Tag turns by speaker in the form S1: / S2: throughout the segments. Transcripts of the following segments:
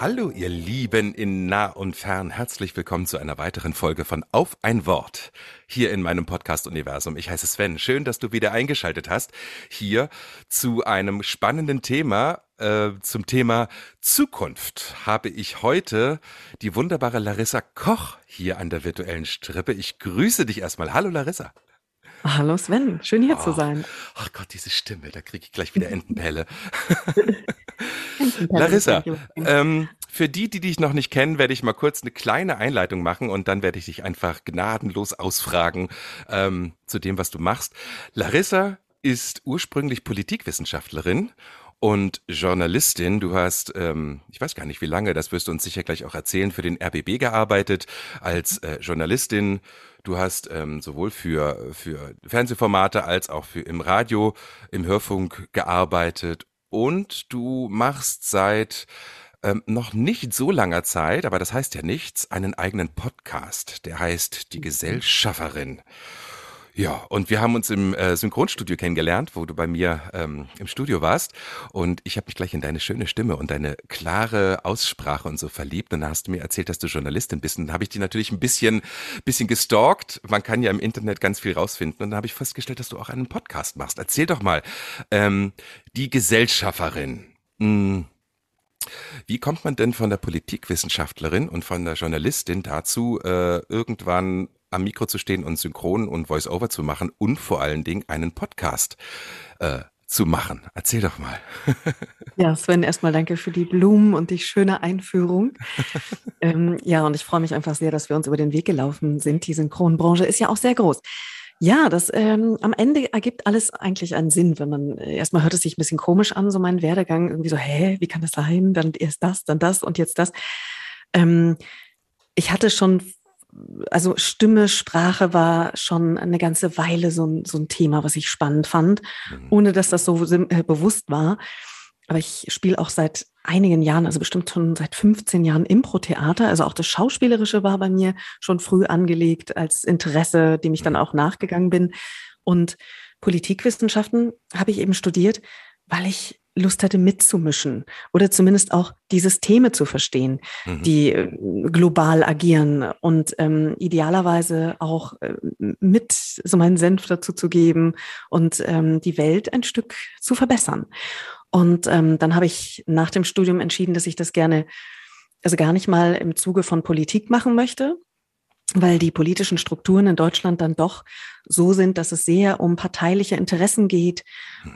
S1: Hallo ihr Lieben in nah und fern, herzlich willkommen zu einer weiteren Folge von Auf ein Wort hier in meinem Podcast-Universum. Ich heiße Sven, schön, dass du wieder eingeschaltet hast hier zu einem spannenden Thema, äh, zum Thema Zukunft habe ich heute die wunderbare Larissa Koch hier an der virtuellen Strippe. Ich grüße dich erstmal. Hallo Larissa.
S2: Hallo Sven, schön hier zu
S1: Oh,
S2: sein.
S1: Ach Gott, diese Stimme, da kriege ich gleich wieder Entenpelle.
S2: Entenpelle,
S1: Larissa, ähm, für die, die dich noch nicht kennen, werde ich mal kurz eine kleine Einleitung machen und dann werde ich dich einfach gnadenlos ausfragen ähm, zu dem, was du machst. Larissa ist ursprünglich Politikwissenschaftlerin und Journalistin. Du hast, ähm, ich weiß gar nicht wie lange, das wirst du uns sicher gleich auch erzählen, für den RBB gearbeitet als äh, Journalistin. Du hast ähm, sowohl für, für Fernsehformate als auch für im Radio, im Hörfunk gearbeitet und du machst seit ähm, noch nicht so langer Zeit, aber das heißt ja nichts, einen eigenen Podcast. Der heißt Die Gesellschafferin. Ja, und wir haben uns im äh, Synchronstudio kennengelernt, wo du bei mir ähm, im Studio warst. Und ich habe mich gleich in deine schöne Stimme und deine klare Aussprache und so verliebt. Und dann hast du mir erzählt, dass du Journalistin bist. Und dann habe ich die natürlich ein bisschen, bisschen gestalkt. Man kann ja im Internet ganz viel rausfinden. Und dann habe ich festgestellt, dass du auch einen Podcast machst. Erzähl doch mal, ähm, die Gesellschafferin. Hm, wie kommt man denn von der Politikwissenschaftlerin und von der Journalistin dazu, äh, irgendwann am Mikro zu stehen und Synchron und Voice-Over zu machen und vor allen Dingen einen Podcast äh, zu machen? Erzähl doch mal.
S2: Ja, Sven, erstmal danke für die Blumen und die schöne Einführung. ähm, ja, und ich freue mich einfach sehr, dass wir uns über den Weg gelaufen sind. Die Synchronbranche ist ja auch sehr groß. Ja, das ähm, am Ende ergibt alles eigentlich einen Sinn, wenn man äh, erstmal hört es sich ein bisschen komisch an, so mein Werdegang irgendwie so, hä, wie kann das sein? Dann erst das, dann das und jetzt das. Ähm, ich hatte schon, also Stimme, Sprache war schon eine ganze Weile so ein, so ein Thema, was ich spannend fand, ohne dass das so äh, bewusst war. Aber ich spiele auch seit einigen Jahren, also bestimmt schon seit 15 Jahren Impro-Theater. Also auch das Schauspielerische war bei mir schon früh angelegt als Interesse, dem ich dann auch nachgegangen bin. Und Politikwissenschaften habe ich eben studiert, weil ich Lust hatte mitzumischen oder zumindest auch die Systeme zu verstehen,
S1: Mhm.
S2: die äh, global agieren und ähm, idealerweise auch äh, mit so meinen Senf dazu zu geben und ähm, die Welt ein Stück zu verbessern. Und ähm, dann habe ich nach dem Studium entschieden, dass ich das gerne, also gar nicht mal im Zuge von Politik machen möchte, weil die politischen Strukturen in Deutschland dann doch so sind, dass es sehr um parteiliche Interessen geht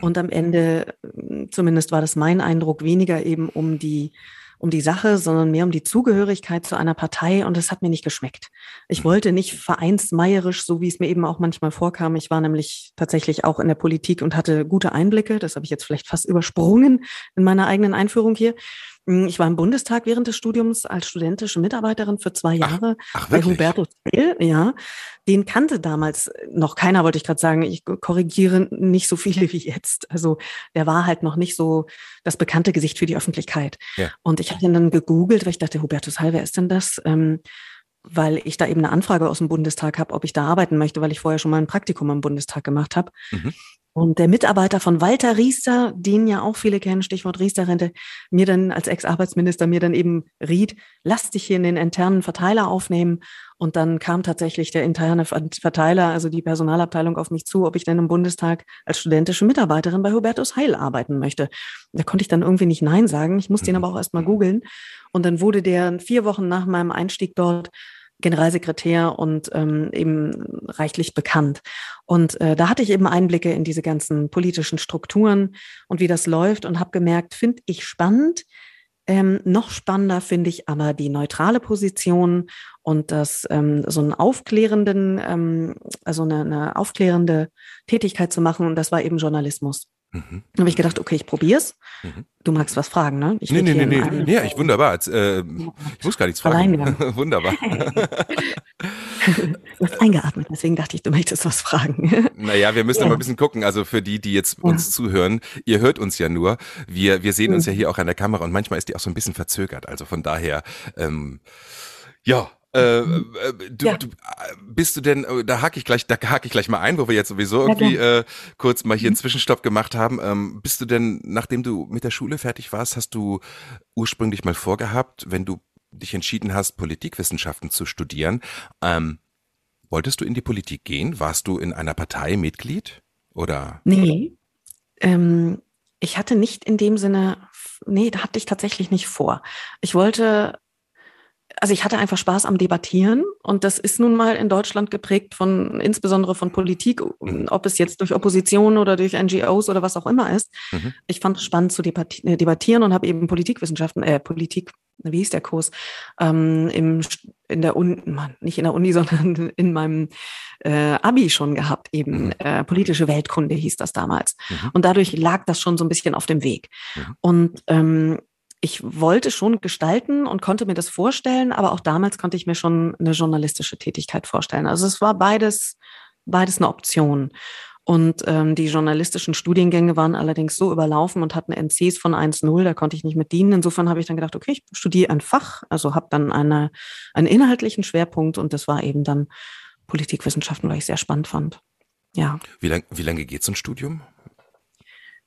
S2: und am Ende, äh, zumindest war das mein Eindruck, weniger eben um die um die Sache, sondern mehr um die Zugehörigkeit zu einer Partei und das hat mir nicht geschmeckt. Ich wollte nicht vereinsmeierisch, so wie es mir eben auch manchmal vorkam. Ich war nämlich tatsächlich auch in der Politik und hatte gute Einblicke. Das habe ich jetzt vielleicht fast übersprungen in meiner eigenen Einführung hier. Hm, Ich war im Bundestag während des Studiums als studentische Mitarbeiterin für zwei Jahre
S1: Ach,
S2: bei
S1: wirklich?
S2: Hubertus Heil, ja. Den kannte damals noch keiner, wollte ich gerade sagen. Ich korrigiere nicht so viele wie jetzt. Also der war halt noch nicht so das bekannte Gesicht für die Öffentlichkeit.
S1: Ja.
S2: Und ich habe ihn dann gegoogelt, weil ich dachte, Hubertus Heil, wer ist denn das? Ähm, weil ich da eben eine Anfrage aus dem Bundestag habe, ob ich da arbeiten möchte, weil ich vorher schon mal ein Praktikum im Bundestag gemacht habe.
S1: Mhm.
S2: Und der Mitarbeiter von Walter Riester, den ja auch viele kennen, Stichwort Riester-Rente, mir dann als Ex-Arbeitsminister mir dann eben riet, lass dich hier in den internen Verteiler aufnehmen. Und dann kam tatsächlich der interne Ver- Verteiler, also die Personalabteilung auf mich zu, ob ich denn im Bundestag als studentische Mitarbeiterin bei Hubertus Heil arbeiten möchte. Da konnte ich dann irgendwie nicht Nein sagen. Ich musste ihn aber auch erst mal googeln. Und dann wurde der vier Wochen nach meinem Einstieg dort Generalsekretär und ähm, eben reichlich bekannt. Und äh, da hatte ich eben Einblicke in diese ganzen politischen Strukturen und wie das läuft und habe gemerkt, finde ich spannend. Ähm, noch spannender finde ich aber die neutrale Position und das ähm, so einen aufklärenden, ähm, also eine, eine aufklärende Tätigkeit zu machen. Und das war eben Journalismus. Mhm. Dann habe ich gedacht, okay, ich probier's. Mhm. Du magst was fragen, ne?
S1: Ich nee, nee, nee, nee, nee, ich wunderbar. Jetzt, äh, ich muss gar nichts fragen. wunderbar.
S2: du hast eingeatmet, deswegen dachte ich, du möchtest was fragen.
S1: naja, wir müssen ja. immer ein bisschen gucken. Also für die, die jetzt uns ja. zuhören, ihr hört uns ja nur. Wir, wir sehen uns ja hier auch an der Kamera und manchmal ist die auch so ein bisschen verzögert. Also von daher, ähm, ja, äh, äh, du, ja. du, bist du denn, äh, da hake ich gleich, da hake ich gleich mal ein, wo wir jetzt sowieso irgendwie äh, kurz mal hier einen mhm. Zwischenstopp gemacht haben. Ähm, bist du denn, nachdem du mit der Schule fertig warst, hast du ursprünglich mal vorgehabt, wenn du dich entschieden hast, Politikwissenschaften zu studieren, ähm, wolltest du in die Politik gehen? Warst du in einer Partei Mitglied? Oder?
S2: Nee. Ähm, ich hatte nicht in dem Sinne, nee, da hatte ich tatsächlich nicht vor. Ich wollte also ich hatte einfach Spaß am Debattieren und das ist nun mal in Deutschland geprägt von, insbesondere von Politik, mhm. ob es jetzt durch Opposition oder durch NGOs oder was auch immer ist. Mhm. Ich fand es spannend zu äh, debattieren und habe eben Politikwissenschaften, äh, Politik, wie hieß der Kurs, ähm, im, in der Uni, nicht in der Uni, sondern in meinem äh, Abi schon gehabt, eben mhm. äh, politische Weltkunde hieß das damals. Mhm. Und dadurch lag das schon so ein bisschen auf dem Weg. Und ähm, ich wollte schon gestalten und konnte mir das vorstellen, aber auch damals konnte ich mir schon eine journalistische Tätigkeit vorstellen. Also es war beides, beides eine Option. Und ähm, die journalistischen Studiengänge waren allerdings so überlaufen und hatten NCs von 1.0, da konnte ich nicht mit dienen. Insofern habe ich dann gedacht, okay, ich studiere ein Fach, also habe dann eine, einen inhaltlichen Schwerpunkt und das war eben dann Politikwissenschaften, weil ich sehr spannend fand. Ja.
S1: Wie, lang, wie lange geht so ein Studium?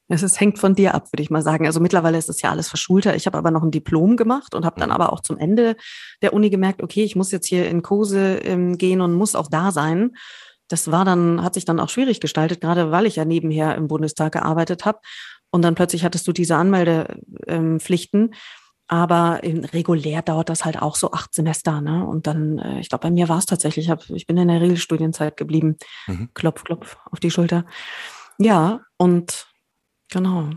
S2: Es ist, hängt von dir ab, würde ich mal sagen. Also mittlerweile ist es ja alles verschulter. Ich habe aber noch ein Diplom gemacht und habe dann mhm. aber auch zum Ende der Uni gemerkt, okay, ich muss jetzt hier in Kurse ähm, gehen und muss auch da sein. Das war dann, hat sich dann auch schwierig gestaltet, gerade weil ich ja nebenher im Bundestag gearbeitet habe. Und dann plötzlich hattest du diese Anmeldepflichten. Ähm, aber regulär dauert das halt auch so acht Semester. Ne? Und dann, äh, ich glaube, bei mir war es tatsächlich, ich, hab, ich bin in der Regelstudienzeit geblieben. Mhm. Klopf, klopf auf die Schulter. Ja, und Genau.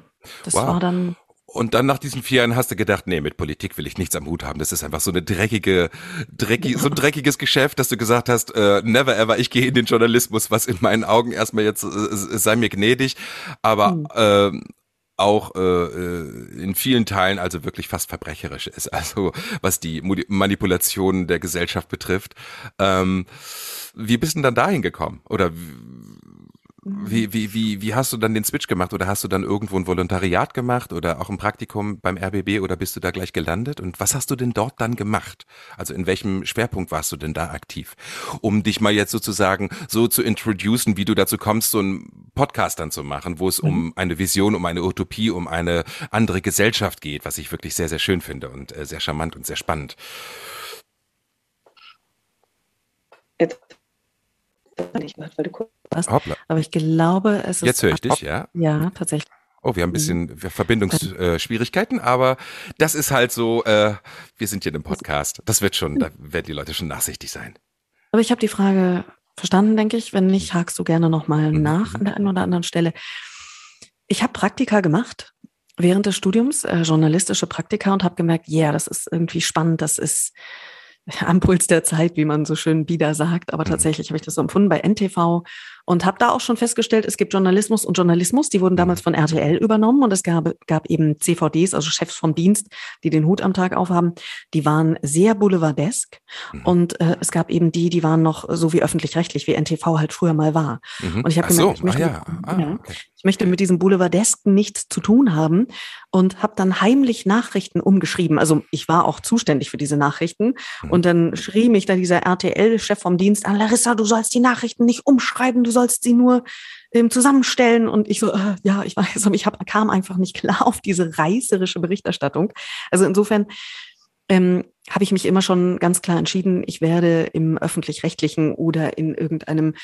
S2: Das wow. war dann.
S1: Und dann nach diesen vier Jahren hast du gedacht, nee, mit Politik will ich nichts am Hut haben. Das ist einfach so eine dreckige, dreckig, so ein dreckiges Geschäft, dass du gesagt hast, äh, never ever, ich gehe in den Journalismus, was in meinen Augen erstmal jetzt äh, sei mir gnädig, aber mhm. äh, auch äh, äh, in vielen Teilen also wirklich fast verbrecherisch ist, also was die Manipulation der Gesellschaft betrifft. Ähm, wie bist du denn dann dahin gekommen? Oder wie, wie, wie, wie hast du dann den Switch gemacht oder hast du dann irgendwo ein Volontariat gemacht oder auch ein Praktikum beim RBB oder bist du da gleich gelandet? Und was hast du denn dort dann gemacht? Also in welchem Schwerpunkt warst du denn da aktiv? Um dich mal jetzt sozusagen so zu introducen, wie du dazu kommst, so einen Podcast dann zu machen, wo es mhm. um eine Vision, um eine Utopie, um eine andere Gesellschaft geht, was ich wirklich sehr, sehr schön finde und äh, sehr charmant und sehr spannend.
S2: Nicht gehört, weil du kurz warst. Hoppla. Aber ich glaube, es ist.
S1: Jetzt höre ich dich, ja?
S2: Ja, tatsächlich.
S1: Oh, wir haben ein bisschen mhm. Verbindungsschwierigkeiten, aber das ist halt so, äh, wir sind hier im Podcast. Das wird schon, da werden die Leute schon nachsichtig sein.
S2: Aber ich habe die Frage verstanden, denke ich. Wenn nicht, hakst du gerne nochmal mhm. nach an der einen oder anderen Stelle. Ich habe Praktika gemacht während des Studiums, äh, journalistische Praktika und habe gemerkt, ja, yeah, das ist irgendwie spannend, das ist am Puls der Zeit, wie man so schön wieder sagt. Aber mhm. tatsächlich habe ich das so empfunden bei NTV und habe da auch schon festgestellt, es gibt Journalismus und Journalismus, die wurden damals von RTL übernommen und es gab, gab eben CVDs, also Chefs vom Dienst, die den Hut am Tag aufhaben, die waren sehr boulevardesk mhm. und äh, es gab eben die, die waren noch so wie öffentlich-rechtlich, wie NTV halt früher mal war.
S1: Mhm. Und ich habe gemerkt, so. ich möchte, ah, ja.
S2: Ah, okay. ich möchte mit diesem Boulevardesken nichts zu tun haben und habe dann heimlich Nachrichten umgeschrieben. Also ich war auch zuständig für diese Nachrichten mhm. und dann schrie mich da dieser RTL-Chef vom Dienst an, Larissa, du sollst die Nachrichten nicht umschreiben, du sollst sie nur ähm, zusammenstellen. Und ich so, äh, ja, ich weiß, aber ich hab, kam einfach nicht klar auf diese reißerische Berichterstattung. Also insofern ähm, habe ich mich immer schon ganz klar entschieden, ich werde im öffentlich-rechtlichen oder in irgendeinem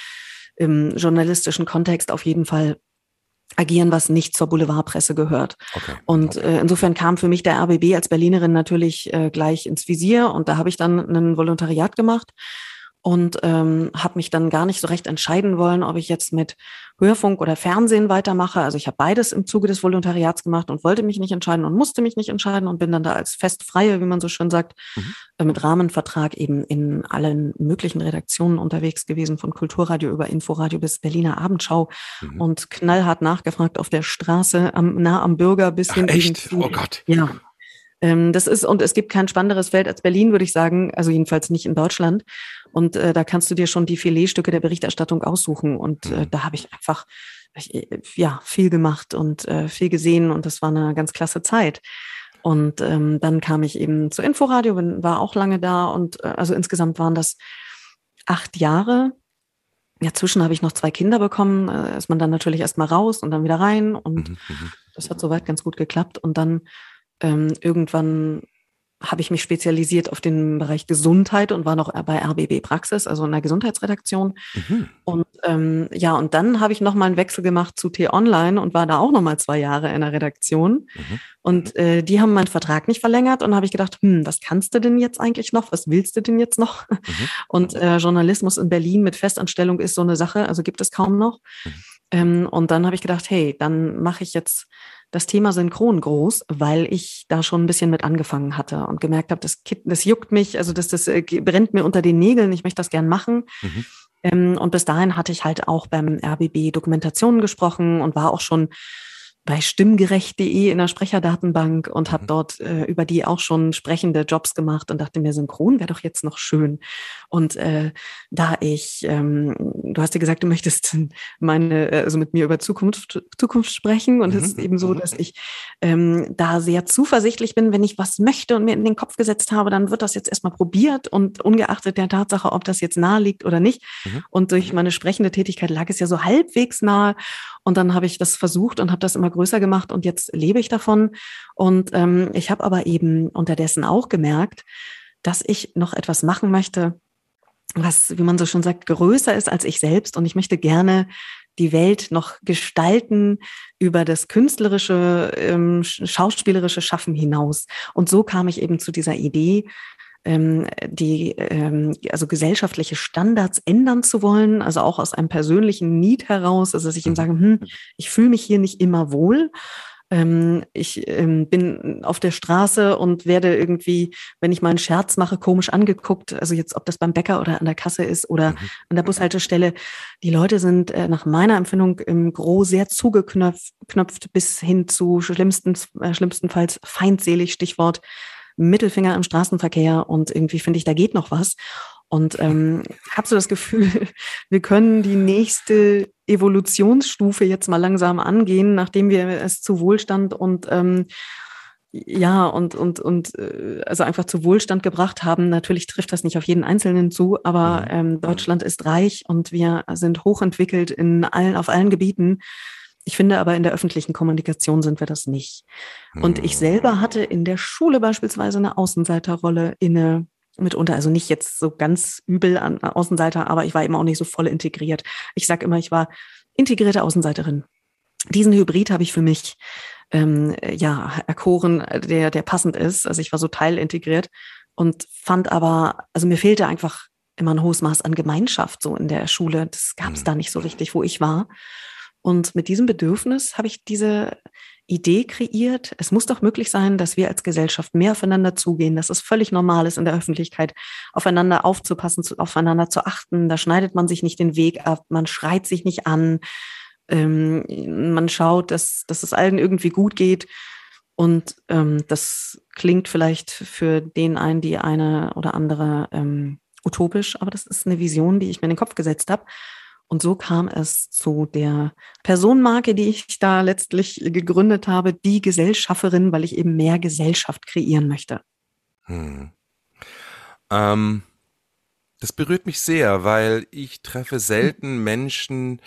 S2: ähm, journalistischen Kontext auf jeden Fall agieren, was nicht zur Boulevardpresse gehört. Okay, und okay. Äh, insofern kam für mich der RBB als Berlinerin natürlich äh, gleich ins Visier und da habe ich dann ein Volontariat gemacht und ähm, habe mich dann gar nicht so recht entscheiden wollen, ob ich jetzt mit Hörfunk oder Fernsehen weitermache. Also ich habe beides im Zuge des Volontariats gemacht und wollte mich nicht entscheiden und musste mich nicht entscheiden und bin dann da als Festfreie, wie man so schön sagt, mhm. äh, mit Rahmenvertrag eben in allen möglichen Redaktionen unterwegs gewesen, von Kulturradio über Inforadio bis Berliner Abendschau mhm. und knallhart nachgefragt auf der Straße, am, nah am Bürger bis
S1: Ach,
S2: hin.
S1: Echt? Oh Gott.
S2: Ja, das ist, und es gibt kein spannenderes Feld als Berlin, würde ich sagen, also jedenfalls nicht in Deutschland. Und äh, da kannst du dir schon die Filetstücke der Berichterstattung aussuchen. Und äh, mhm. da habe ich einfach ich, ja viel gemacht und äh, viel gesehen und das war eine ganz klasse Zeit. Und ähm, dann kam ich eben zu Inforadio, bin, war auch lange da und äh, also insgesamt waren das acht Jahre. Ja, zwischen habe ich noch zwei Kinder bekommen, äh, ist man dann natürlich erstmal raus und dann wieder rein und mhm, mhm. das hat soweit ganz gut geklappt. Und dann ähm, irgendwann habe ich mich spezialisiert auf den Bereich Gesundheit und war noch bei RBB Praxis, also in der Gesundheitsredaktion. Mhm. Und ähm, ja, und dann habe ich nochmal einen Wechsel gemacht zu T-Online und war da auch nochmal zwei Jahre in der Redaktion. Mhm. Und äh, die haben meinen Vertrag nicht verlängert und habe ich gedacht, hm, was kannst du denn jetzt eigentlich noch? Was willst du denn jetzt noch? Mhm. Und äh, Journalismus in Berlin mit Festanstellung ist so eine Sache, also gibt es kaum noch. Mhm. Ähm, und dann habe ich gedacht, hey, dann mache ich jetzt das Thema Synchron groß, weil ich da schon ein bisschen mit angefangen hatte und gemerkt habe, das, das juckt mich, also das, das äh, brennt mir unter den Nägeln, ich möchte das gern machen. Mhm. Ähm, und bis dahin hatte ich halt auch beim RBB Dokumentationen gesprochen und war auch schon bei stimmgerecht.de in der Sprecherdatenbank und habe mhm. dort äh, über die auch schon sprechende Jobs gemacht und dachte mir, synchron wäre doch jetzt noch schön. Und äh, da ich, ähm, du hast ja gesagt, du möchtest meine, äh, also mit mir über Zukunft, Zukunft sprechen und mhm. es ist eben so, mhm. dass ich ähm, da sehr zuversichtlich bin, wenn ich was möchte und mir in den Kopf gesetzt habe, dann wird das jetzt erstmal probiert und ungeachtet der Tatsache, ob das jetzt nahe liegt oder nicht. Mhm. Und durch meine sprechende Tätigkeit lag es ja so halbwegs nahe und dann habe ich das versucht und habe das immer größer gemacht und jetzt lebe ich davon. Und ähm, ich habe aber eben unterdessen auch gemerkt, dass ich noch etwas machen möchte, was, wie man so schon sagt, größer ist als ich selbst. Und ich möchte gerne die Welt noch gestalten über das künstlerische, ähm, schauspielerische Schaffen hinaus. Und so kam ich eben zu dieser Idee, ähm, die ähm, also gesellschaftliche Standards ändern zu wollen, also auch aus einem persönlichen Need heraus, also dass ich ihm mhm. sage, hm, ich fühle mich hier nicht immer wohl. Ähm, ich ähm, bin auf der Straße und werde irgendwie, wenn ich mal einen Scherz mache, komisch angeguckt. Also jetzt, ob das beim Bäcker oder an der Kasse ist oder mhm. an der Bushaltestelle. Die Leute sind äh, nach meiner Empfindung im Gro sehr zugeknöpft bis hin zu schlimmsten, äh, schlimmstenfalls feindselig, Stichwort Mittelfinger im Straßenverkehr und irgendwie finde ich, da geht noch was. Und ähm, habe so das Gefühl, wir können die nächste Evolutionsstufe jetzt mal langsam angehen, nachdem wir es zu Wohlstand und ähm, ja, und, und, und äh, also einfach zu Wohlstand gebracht haben. Natürlich trifft das nicht auf jeden Einzelnen zu, aber mhm. ähm, Deutschland ist reich und wir sind hochentwickelt in allen, auf allen Gebieten. Ich finde aber in der öffentlichen Kommunikation sind wir das nicht. Und ich hm. selber hatte in der Schule beispielsweise eine Außenseiterrolle inne mitunter, also nicht jetzt so ganz übel an Außenseiter, aber ich war eben auch nicht so voll integriert. Ich sage immer, ich war integrierte Außenseiterin. Diesen Hybrid habe ich für mich ähm, ja erkoren, der der passend ist. Also ich war so teilintegriert und fand aber, also mir fehlte einfach immer ein hohes Maß an Gemeinschaft so in der Schule. Das gab es hm. da nicht so richtig, wo ich war. Und mit diesem Bedürfnis habe ich diese Idee kreiert. Es muss doch möglich sein, dass wir als Gesellschaft mehr aufeinander zugehen, dass es völlig normal ist, in der Öffentlichkeit aufeinander aufzupassen, aufeinander zu achten. Da schneidet man sich nicht den Weg ab, man schreit sich nicht an, ähm, man schaut, dass, dass es allen irgendwie gut geht. Und ähm, das klingt vielleicht für den einen, die eine oder andere ähm, utopisch, aber das ist eine Vision, die ich mir in den Kopf gesetzt habe. Und so kam es zu der Personenmarke, die ich da letztlich gegründet habe, die Gesellschafterin, weil ich eben mehr Gesellschaft kreieren möchte. Hm.
S1: Ähm, das berührt mich sehr, weil ich treffe selten Menschen,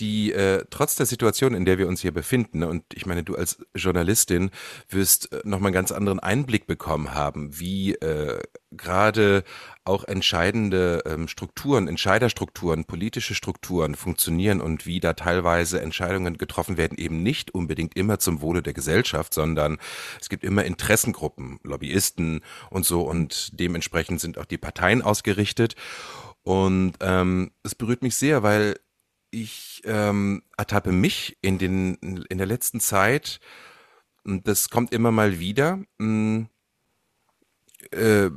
S1: die äh, trotz der Situation, in der wir uns hier befinden, ne, und ich meine, du als Journalistin wirst äh, nochmal einen ganz anderen Einblick bekommen haben, wie äh, gerade auch entscheidende ähm, Strukturen, Entscheiderstrukturen, politische Strukturen funktionieren und wie da teilweise Entscheidungen getroffen werden, eben nicht unbedingt immer zum Wohle der Gesellschaft, sondern es gibt immer Interessengruppen, Lobbyisten und so und dementsprechend sind auch die Parteien ausgerichtet. Und ähm, es berührt mich sehr, weil ich ähm, ertappe mich in den in der letzten Zeit, und das kommt immer mal wieder, mh, äh,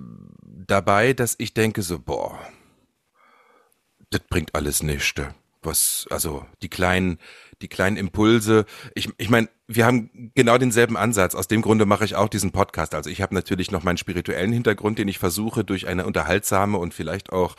S1: dabei, dass ich denke so, boah, das bringt alles nichts. Was, also die kleinen, die kleinen Impulse. Ich, ich meine, wir haben genau denselben Ansatz. Aus dem Grunde mache ich auch diesen Podcast. Also ich habe natürlich noch meinen spirituellen Hintergrund, den ich versuche durch eine unterhaltsame und vielleicht auch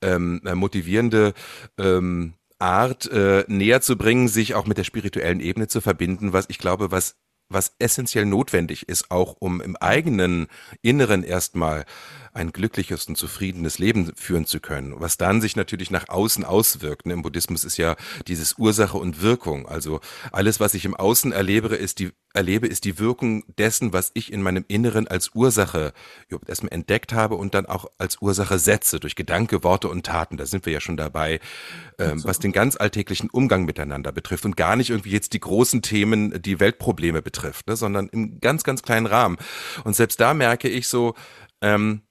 S1: ähm, motivierende ähm, Art äh, näher zu bringen, sich auch mit der spirituellen Ebene zu verbinden, was ich glaube, was was essentiell notwendig ist, auch um im eigenen Inneren erstmal ein glückliches und zufriedenes Leben führen zu können, was dann sich natürlich nach außen auswirkt. Ne, Im Buddhismus ist ja dieses Ursache und Wirkung. Also alles, was ich im Außen erlebe, ist die, erlebe, ist die Wirkung dessen, was ich in meinem Inneren als Ursache erstmal entdeckt habe und dann auch als Ursache setze, durch Gedanke, Worte und Taten. Da sind wir ja schon dabei, ähm, was den ganz alltäglichen Umgang miteinander betrifft und gar nicht irgendwie jetzt die großen Themen, die Weltprobleme betrifft, ne, sondern im ganz, ganz kleinen Rahmen. Und selbst da merke ich so, ähm,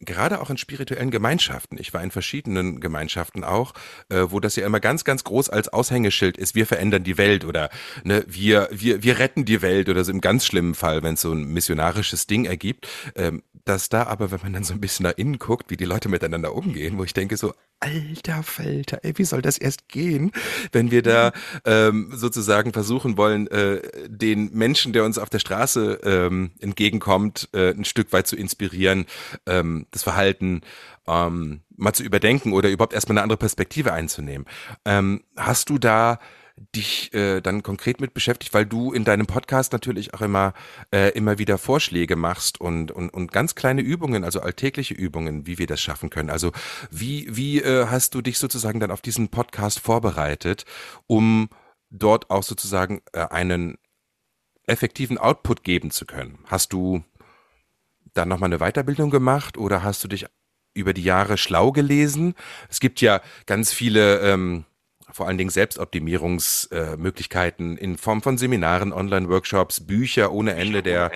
S1: gerade auch in spirituellen Gemeinschaften, ich war in verschiedenen Gemeinschaften auch, äh, wo das ja immer ganz, ganz groß als Aushängeschild ist, wir verändern die Welt oder ne, wir, wir, wir retten die Welt oder so im ganz schlimmen Fall, wenn es so ein missionarisches Ding ergibt, ähm, dass da aber, wenn man dann so ein bisschen nach innen guckt, wie die Leute miteinander umgehen, wo ich denke so, alter Falter, ey, wie soll das erst gehen, wenn wir da ähm, sozusagen versuchen wollen, äh, den Menschen, der uns auf der Straße ähm, entgegenkommt, äh, ein Stück weit zu inspirieren, ähm, das Verhalten ähm, mal zu überdenken oder überhaupt erstmal eine andere Perspektive einzunehmen. Ähm, hast du da dich äh, dann konkret mit beschäftigt, weil du in deinem Podcast natürlich auch immer äh, immer wieder Vorschläge machst und, und und ganz kleine Übungen, also alltägliche Übungen, wie wir das schaffen können. Also wie wie äh, hast du dich sozusagen dann auf diesen Podcast vorbereitet, um dort auch sozusagen äh, einen effektiven Output geben zu können? Hast du dann nochmal eine Weiterbildung gemacht oder hast du dich über die Jahre schlau gelesen? Es gibt ja ganz viele ähm, vor allen Dingen Selbstoptimierungsmöglichkeiten äh, in Form von Seminaren, Online-Workshops, Bücher ohne Ende. Der,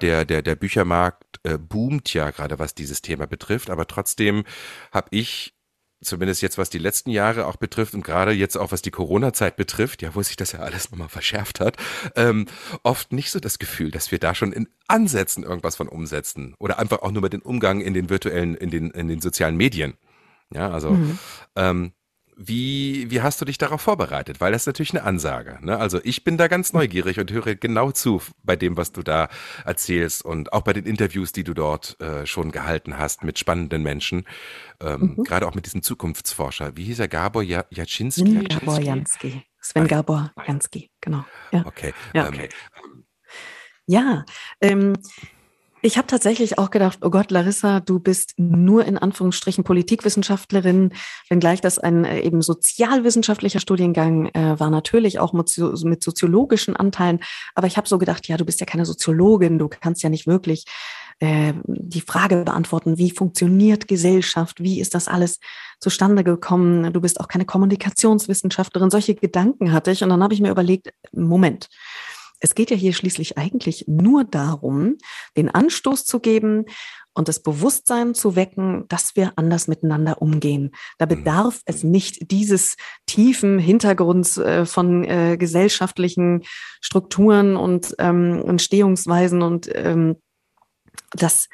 S1: der, der, der Büchermarkt äh, boomt ja gerade, was dieses Thema betrifft. Aber trotzdem habe ich zumindest jetzt was die letzten Jahre auch betrifft und gerade jetzt auch was die Corona-Zeit betrifft, ja, wo sich das ja alles nochmal verschärft hat, ähm, oft nicht so das Gefühl, dass wir da schon in Ansätzen irgendwas von umsetzen oder einfach auch nur mit den Umgang in den virtuellen, in den, in den sozialen Medien. Ja, also mhm. ähm, wie, wie hast du dich darauf vorbereitet? Weil das ist natürlich eine Ansage. Ne? Also ich bin da ganz neugierig und höre genau zu bei dem, was du da erzählst und auch bei den Interviews, die du dort äh, schon gehalten hast mit spannenden Menschen. Ähm, mhm. Gerade auch mit diesem Zukunftsforscher. Wie hieß er? Gabor Jaczynski?
S2: Sven Gabor Jansky. Sven Gabor Jansky, genau.
S1: Ja. Okay. Ja,
S2: okay. Ähm, ja ähm, ich habe tatsächlich auch gedacht, oh Gott, Larissa, du bist nur in Anführungsstrichen Politikwissenschaftlerin, wenngleich das ein äh, eben sozialwissenschaftlicher Studiengang äh, war, natürlich auch mit, mit soziologischen Anteilen. Aber ich habe so gedacht, ja, du bist ja keine Soziologin, du kannst ja nicht wirklich äh, die Frage beantworten, wie funktioniert Gesellschaft, wie ist das alles zustande gekommen, du bist auch keine Kommunikationswissenschaftlerin. Solche Gedanken hatte ich und dann habe ich mir überlegt, Moment, es geht ja hier schließlich eigentlich nur darum, den Anstoß zu geben und das Bewusstsein zu wecken, dass wir anders miteinander umgehen. Da mhm. bedarf es nicht dieses tiefen Hintergrunds äh, von äh, gesellschaftlichen Strukturen und ähm, Entstehungsweisen und ähm, das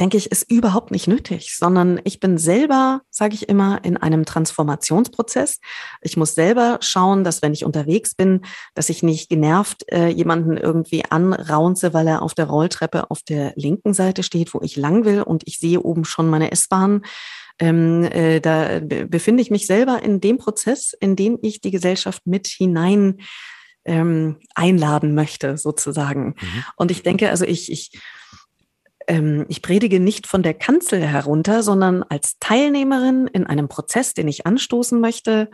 S2: denke ich, ist überhaupt nicht nötig, sondern ich bin selber, sage ich immer, in einem Transformationsprozess. Ich muss selber schauen, dass wenn ich unterwegs bin, dass ich nicht genervt äh, jemanden irgendwie anraunze, weil er auf der Rolltreppe auf der linken Seite steht, wo ich lang will und ich sehe oben schon meine S-Bahn. Ähm, äh, da befinde ich mich selber in dem Prozess, in dem ich die Gesellschaft mit hinein ähm, einladen möchte, sozusagen. Mhm. Und ich denke, also ich, ich ähm, ich predige nicht von der Kanzel herunter, sondern als Teilnehmerin in einem Prozess, den ich anstoßen möchte,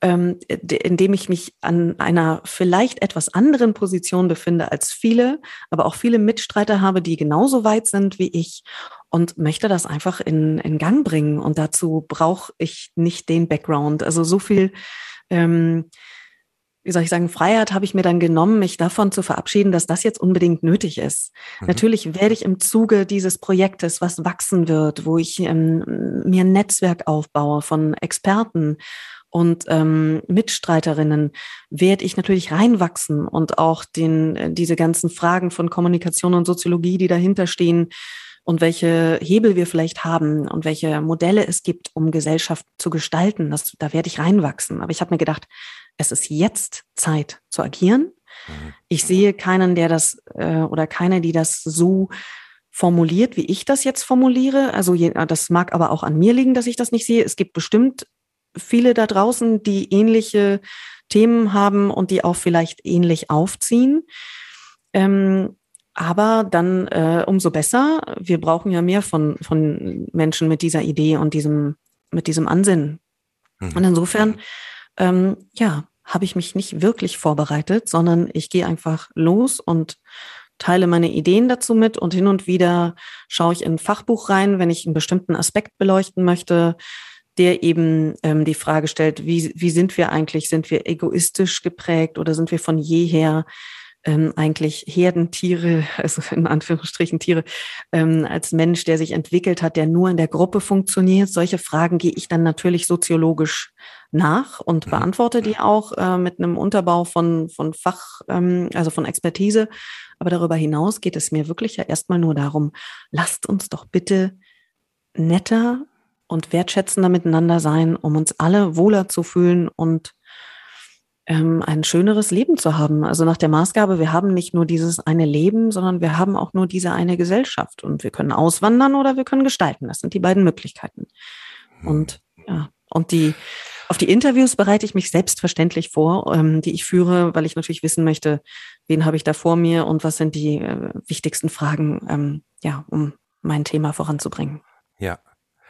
S2: ähm, in dem ich mich an einer vielleicht etwas anderen Position befinde als viele, aber auch viele Mitstreiter habe, die genauso weit sind wie ich und möchte das einfach in, in Gang bringen. Und dazu brauche ich nicht den Background. Also so viel ähm, wie soll ich sagen, Freiheit habe ich mir dann genommen, mich davon zu verabschieden, dass das jetzt unbedingt nötig ist. Mhm. Natürlich werde ich im Zuge dieses Projektes, was wachsen wird, wo ich ähm, mir ein Netzwerk aufbaue von Experten und ähm, Mitstreiterinnen, werde ich natürlich reinwachsen und auch den, äh, diese ganzen Fragen von Kommunikation und Soziologie, die dahinter stehen, und welche Hebel wir vielleicht haben und welche Modelle es gibt, um Gesellschaft zu gestalten. Das, da werde ich reinwachsen. Aber ich habe mir gedacht, es ist jetzt Zeit zu agieren. Mhm. Ich sehe keinen, der das äh, oder keine, die das so formuliert, wie ich das jetzt formuliere. Also je, das mag aber auch an mir liegen, dass ich das nicht sehe. Es gibt bestimmt viele da draußen, die ähnliche Themen haben und die auch vielleicht ähnlich aufziehen. Ähm, aber dann äh, umso besser. Wir brauchen ja mehr von, von Menschen mit dieser Idee und diesem, mit diesem Ansinnen. Mhm. Und insofern, ähm, ja, habe ich mich nicht wirklich vorbereitet, sondern ich gehe einfach los und teile meine Ideen dazu mit und hin und wieder schaue ich in ein Fachbuch rein, wenn ich einen bestimmten Aspekt beleuchten möchte, der eben ähm, die Frage stellt, wie, wie sind wir eigentlich? Sind wir egoistisch geprägt oder sind wir von jeher ähm, eigentlich Herdentiere, also in Anführungsstrichen Tiere, ähm, als Mensch, der sich entwickelt hat, der nur in der Gruppe funktioniert. Solche Fragen gehe ich dann natürlich soziologisch nach und mhm. beantworte die auch äh, mit einem Unterbau von, von Fach, ähm, also von Expertise. Aber darüber hinaus geht es mir wirklich ja erstmal nur darum, lasst uns doch bitte netter und wertschätzender miteinander sein, um uns alle wohler zu fühlen und ähm, ein schöneres Leben zu haben. Also nach der Maßgabe, wir haben nicht nur dieses eine Leben, sondern wir haben auch nur diese eine Gesellschaft. Und wir können auswandern oder wir können gestalten. Das sind die beiden Möglichkeiten. Hm. Und ja, und die auf die Interviews bereite ich mich selbstverständlich vor, ähm, die ich führe, weil ich natürlich wissen möchte, wen habe ich da vor mir und was sind die äh, wichtigsten Fragen, ähm, ja, um mein Thema voranzubringen.
S1: Ja,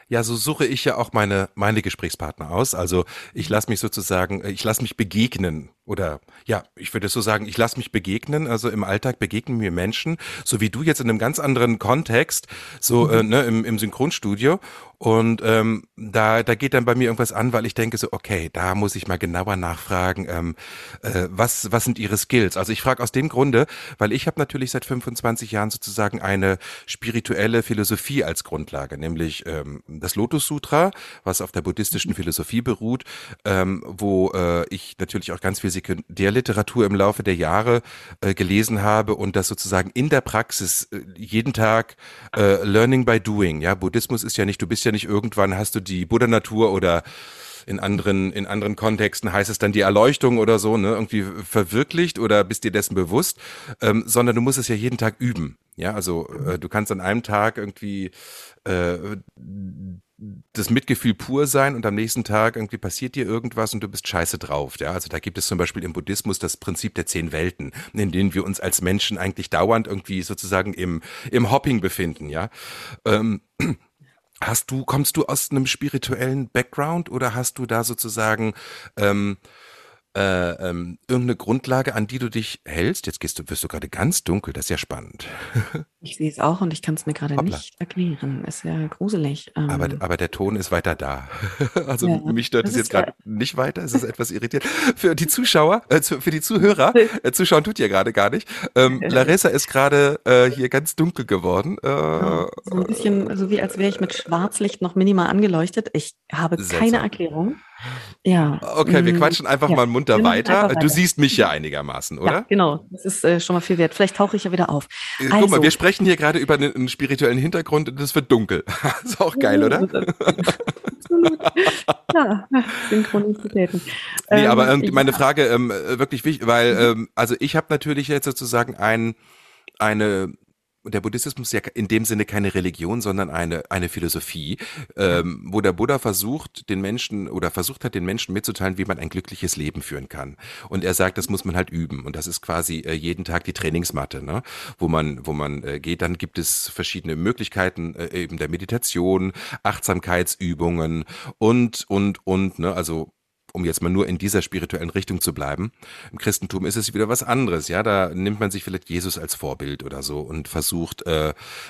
S1: ja, so suche ich ja auch meine, meine Gesprächspartner aus. Also ich lasse mich sozusagen, ich lasse mich begegnen oder ja, ich würde so sagen, ich lasse mich begegnen, also im Alltag begegnen mir Menschen, so wie du jetzt in einem ganz anderen Kontext, so äh, mhm. äh, ne, im, im Synchronstudio. Und ähm, da, da geht dann bei mir irgendwas an, weil ich denke so, okay, da muss ich mal genauer nachfragen, ähm, äh, was, was sind ihre Skills? Also ich frage aus dem Grunde, weil ich habe natürlich seit 25 Jahren sozusagen eine spirituelle Philosophie als Grundlage, nämlich ähm, das Lotus Sutra, was auf der buddhistischen mhm. Philosophie beruht, ähm, wo äh, ich natürlich auch ganz viel Sekundärliteratur im Laufe der Jahre äh, gelesen habe und das sozusagen in der Praxis äh, jeden Tag äh, Learning by Doing. Ja, Buddhismus ist ja nicht, du bist ja nicht irgendwann hast du die Buddha-Natur oder in anderen, in anderen Kontexten heißt es dann die Erleuchtung oder so, ne, irgendwie verwirklicht oder bist dir dessen bewusst, ähm, sondern du musst es ja jeden Tag üben. Ja, also äh, du kannst an einem Tag irgendwie äh, das Mitgefühl pur sein und am nächsten Tag irgendwie passiert dir irgendwas und du bist scheiße drauf. Ja, also da gibt es zum Beispiel im Buddhismus das Prinzip der zehn Welten, in denen wir uns als Menschen eigentlich dauernd irgendwie sozusagen im, im Hopping befinden. Ja, ähm, Hast du, kommst du aus einem spirituellen Background oder hast du da sozusagen ähm, äh, ähm, irgendeine Grundlage, an die du dich hältst? Jetzt gehst du, wirst du gerade ganz dunkel, das ist ja spannend.
S2: Ich sehe es auch und ich kann es mir gerade nicht erklären. Ist ja gruselig.
S1: Ähm, aber, aber der Ton ist weiter da. also ja, mich stört es jetzt gerade nicht weiter. Es ist etwas irritiert. Für die Zuschauer, äh, für die Zuhörer, äh, Zuschauen tut ihr gerade gar nicht. Ähm, Larissa ist gerade äh, hier ganz dunkel geworden. Äh,
S2: ja, so ein bisschen, so wie als wäre ich mit Schwarzlicht noch minimal angeleuchtet. Ich habe keine Erklärung. Ja.
S1: Okay, wir mm, quatschen einfach ja. mal munter weiter. weiter. Du siehst mich ja einigermaßen, oder? Ja,
S2: genau. Das ist äh, schon mal viel wert. Vielleicht tauche ich ja wieder auf.
S1: Äh, also, Guck mal, wir also sprechen hier gerade über einen, spirituellen Hintergrund und es wird dunkel. ist auch geil, oder? Absolut. ja, Synchronizitäten. Nee, ähm, aber meine Frage ähm, wirklich wichtig, weil mhm. ähm, also ich habe natürlich jetzt sozusagen ein eine und der Buddhismus ist ja in dem Sinne keine Religion, sondern eine, eine Philosophie, ähm, wo der Buddha versucht, den Menschen oder versucht hat, den Menschen mitzuteilen, wie man ein glückliches Leben führen kann. Und er sagt, das muss man halt üben. Und das ist quasi äh, jeden Tag die Trainingsmatte, ne? wo man, wo man äh, geht. Dann gibt es verschiedene Möglichkeiten äh, eben der Meditation, Achtsamkeitsübungen und, und, und, ne? also um jetzt mal nur in dieser spirituellen Richtung zu bleiben. Im Christentum ist es wieder was anderes, ja, da nimmt man sich vielleicht Jesus als Vorbild oder so und versucht äh,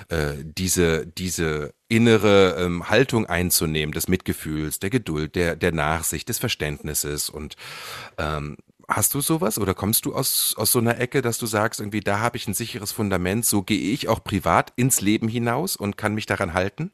S1: äh, diese diese innere ähm, Haltung einzunehmen, des Mitgefühls, der Geduld, der der Nachsicht, des Verständnisses und ähm, Hast du sowas oder kommst du aus, aus so einer Ecke, dass du sagst, irgendwie da habe ich ein sicheres Fundament, so gehe ich auch privat ins Leben hinaus und kann mich daran halten?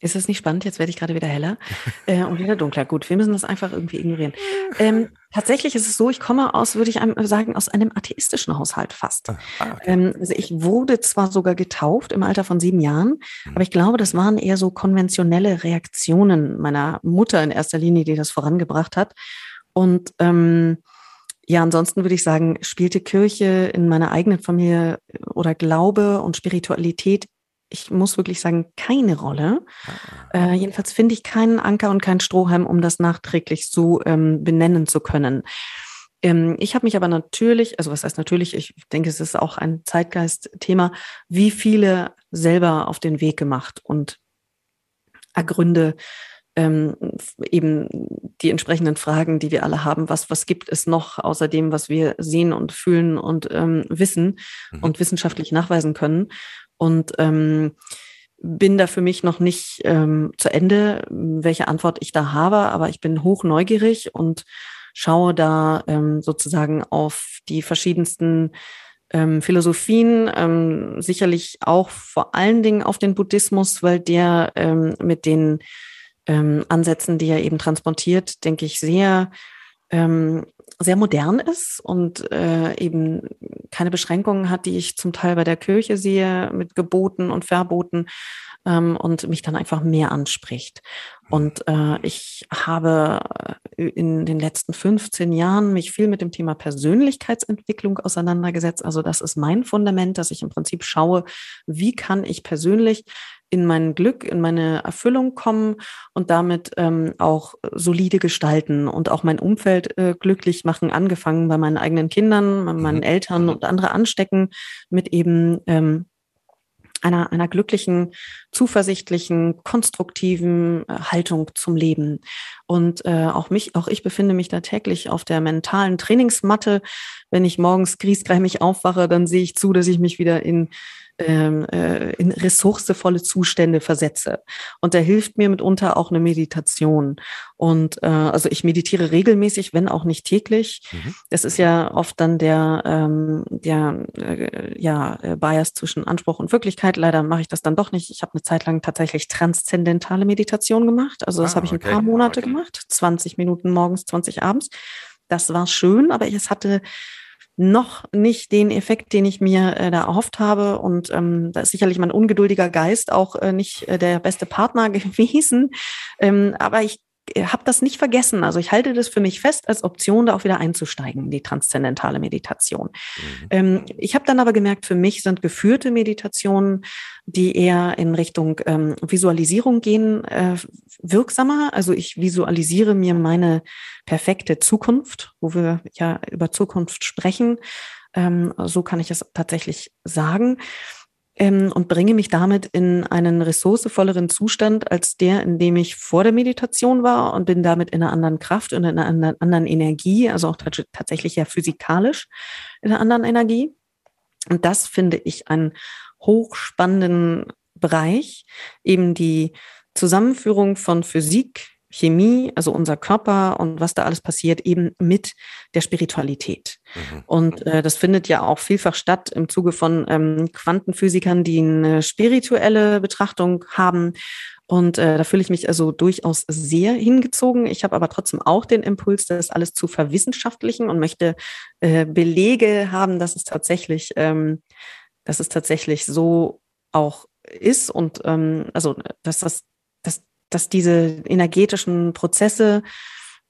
S2: Ist das nicht spannend? Jetzt werde ich gerade wieder heller äh, und wieder dunkler. Gut, wir müssen das einfach irgendwie ignorieren. Ähm, tatsächlich ist es so, ich komme aus, würde ich sagen, aus einem atheistischen Haushalt fast. Ah, okay. ähm, also ich wurde zwar sogar getauft im Alter von sieben Jahren, mhm. aber ich glaube, das waren eher so konventionelle Reaktionen meiner Mutter in erster Linie, die das vorangebracht hat. Und ähm, ja, ansonsten würde ich sagen, spielte Kirche in meiner eigenen Familie oder Glaube und Spiritualität ich muss wirklich sagen, keine Rolle. Ah. Äh, jedenfalls finde ich keinen Anker und keinen Strohhalm, um das nachträglich so ähm, benennen zu können. Ähm, ich habe mich aber natürlich, also was heißt natürlich, ich denke, es ist auch ein Zeitgeist-Thema, wie viele selber auf den Weg gemacht und ergründe ähm, eben die entsprechenden Fragen, die wir alle haben. Was, was gibt es noch außer dem, was wir sehen und fühlen und ähm, wissen mhm. und wissenschaftlich nachweisen können? Und ähm, bin da für mich noch nicht ähm, zu Ende, welche Antwort ich da habe, aber ich bin hoch neugierig und schaue da ähm, sozusagen auf die verschiedensten ähm, Philosophien, ähm, sicherlich auch vor allen Dingen auf den Buddhismus, weil der ähm, mit den ähm, Ansätzen, die er eben transportiert, denke ich, sehr ähm, sehr modern ist und äh, eben keine Beschränkungen hat, die ich zum Teil bei der Kirche sehe mit Geboten und Verboten ähm, und mich dann einfach mehr anspricht. Und äh, ich habe äh, in den letzten 15 Jahren mich viel mit dem Thema Persönlichkeitsentwicklung auseinandergesetzt. Also das ist mein Fundament, dass ich im Prinzip schaue, wie kann ich persönlich in mein Glück, in meine Erfüllung kommen und damit ähm, auch solide gestalten und auch mein Umfeld äh, glücklich machen, angefangen bei meinen eigenen Kindern, bei meinen mhm. Eltern und andere anstecken mit eben ähm, einer, einer glücklichen, zuversichtlichen, konstruktiven äh, Haltung zum Leben. Und äh, auch mich, auch ich befinde mich da täglich auf der mentalen Trainingsmatte. Wenn ich morgens griesgrämig aufwache, dann sehe ich zu, dass ich mich wieder in in ressourcevolle Zustände versetze. Und da hilft mir mitunter auch eine Meditation. Und äh, also ich meditiere regelmäßig, wenn auch nicht täglich. Mhm. Das ist ja oft dann der, ähm, der äh, ja, äh, Bias zwischen Anspruch und Wirklichkeit. Leider mache ich das dann doch nicht. Ich habe eine Zeit lang tatsächlich transzendentale Meditation gemacht. Also das ah, habe ich okay. ein paar Monate okay. gemacht. 20 Minuten morgens, 20 abends. Das war schön, aber es hatte noch nicht den Effekt, den ich mir äh, da erhofft habe. Und ähm, da ist sicherlich mein ungeduldiger Geist auch äh, nicht äh, der beste Partner gewesen. Ähm, aber ich habe das nicht vergessen. Also ich halte das für mich fest als Option, da auch wieder einzusteigen in die transzendentale Meditation. Mhm. Ähm, ich habe dann aber gemerkt, für mich sind geführte Meditationen, die eher in Richtung ähm, Visualisierung gehen, äh, wirksamer. Also ich visualisiere mir meine perfekte Zukunft, wo wir ja über Zukunft sprechen. Ähm, so kann ich es tatsächlich sagen ähm, und bringe mich damit in einen ressourcevolleren Zustand als der, in dem ich vor der Meditation war und bin damit in einer anderen Kraft und in einer anderen Energie, also auch tatsächlich ja physikalisch in einer anderen Energie. Und das finde ich einen hochspannenden Bereich, eben die Zusammenführung von Physik, Chemie, also unser Körper und was da alles passiert, eben mit der Spiritualität. Mhm. Und äh, das findet ja auch vielfach statt im Zuge von ähm, Quantenphysikern, die eine spirituelle Betrachtung haben. Und äh, da fühle ich mich also durchaus sehr hingezogen. Ich habe aber trotzdem auch den Impuls, das alles zu verwissenschaftlichen und möchte äh, Belege haben, dass es tatsächlich, ähm, dass es tatsächlich so auch ist und ähm, also dass das dass diese energetischen Prozesse,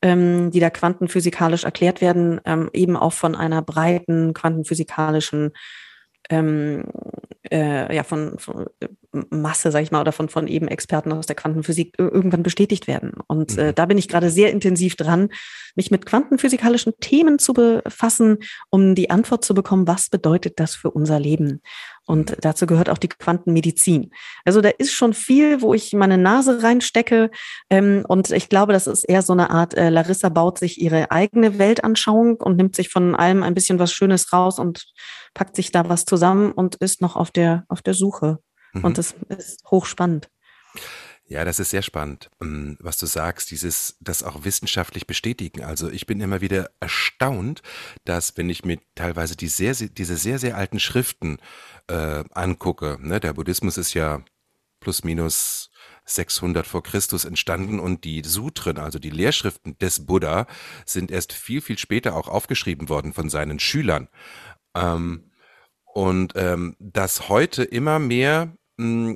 S2: ähm, die da quantenphysikalisch erklärt werden, ähm, eben auch von einer breiten quantenphysikalischen ähm, äh, ja, von, von Masse, sag ich mal, oder von, von eben Experten aus der Quantenphysik irgendwann bestätigt werden. Und äh, mhm. da bin ich gerade sehr intensiv dran, mich mit quantenphysikalischen Themen zu befassen, um die Antwort zu bekommen, was bedeutet das für unser Leben? Und dazu gehört auch die Quantenmedizin. Also da ist schon viel, wo ich meine Nase reinstecke. Ähm, und ich glaube, das ist eher so eine Art, äh, Larissa baut sich ihre eigene Weltanschauung und nimmt sich von allem ein bisschen was Schönes raus und packt sich da was zusammen und ist noch auf der, auf der Suche. Mhm. Und das ist hochspannend.
S1: Ja, das ist sehr spannend, ähm, was du sagst, dieses, das auch wissenschaftlich bestätigen. Also ich bin immer wieder erstaunt, dass wenn ich mir teilweise die sehr, diese sehr, sehr alten Schriften äh, angucke, ne, der Buddhismus ist ja plus minus 600 vor Christus entstanden und die Sutren, also die Lehrschriften des Buddha, sind erst viel, viel später auch aufgeschrieben worden von seinen Schülern. Ähm, und ähm, dass heute immer mehr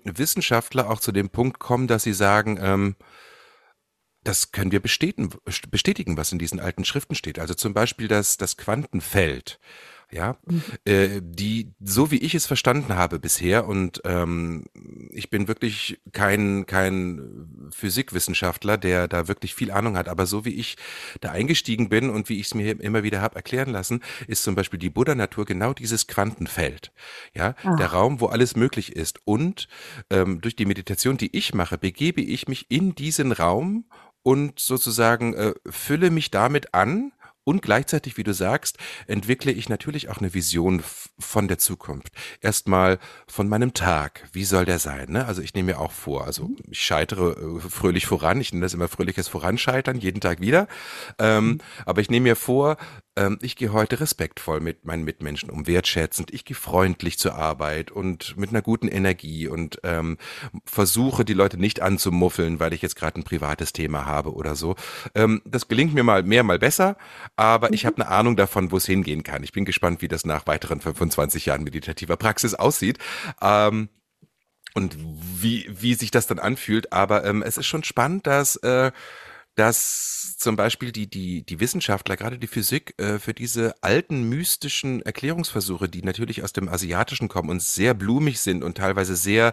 S1: Wissenschaftler auch zu dem Punkt kommen, dass sie sagen, ähm, das können wir bestätigen, bestätigen, was in diesen alten Schriften steht. Also zum Beispiel das, das Quantenfeld ja, mhm. äh, die, so wie ich es verstanden habe bisher, und ähm, ich bin wirklich kein, kein Physikwissenschaftler, der da wirklich viel Ahnung hat, aber so wie ich da eingestiegen bin und wie ich es mir immer wieder habe erklären lassen, ist zum Beispiel die Buddha-Natur genau dieses Quantenfeld. Ja, ah. der Raum, wo alles möglich ist. Und ähm, durch die Meditation, die ich mache, begebe ich mich in diesen Raum und sozusagen äh, fülle mich damit an und gleichzeitig, wie du sagst, entwickle ich natürlich auch eine Vision von der Zukunft. Erstmal von meinem Tag. Wie soll der sein? Ne? Also ich nehme mir auch vor, also mhm. ich scheitere äh, fröhlich voran. Ich nenne das immer fröhliches Voranscheitern, jeden Tag wieder. Ähm, mhm. Aber ich nehme mir vor, ähm, ich gehe heute respektvoll mit meinen Mitmenschen um, wertschätzend. Ich gehe freundlich zur Arbeit und mit einer guten Energie und ähm, versuche die Leute nicht anzumuffeln, weil ich jetzt gerade ein privates Thema habe oder so. Ähm, das gelingt mir mal mehr, mal besser, aber mhm. ich habe eine Ahnung davon, wo es hingehen kann. Ich bin gespannt, wie das nach weiteren 25 Jahren meditativer Praxis aussieht. Ähm, und wie, wie sich das dann anfühlt. Aber ähm, es ist schon spannend, dass äh, dass zum Beispiel die, die, die Wissenschaftler, gerade die Physik, äh, für diese alten mystischen Erklärungsversuche, die natürlich aus dem Asiatischen kommen und sehr blumig sind und teilweise sehr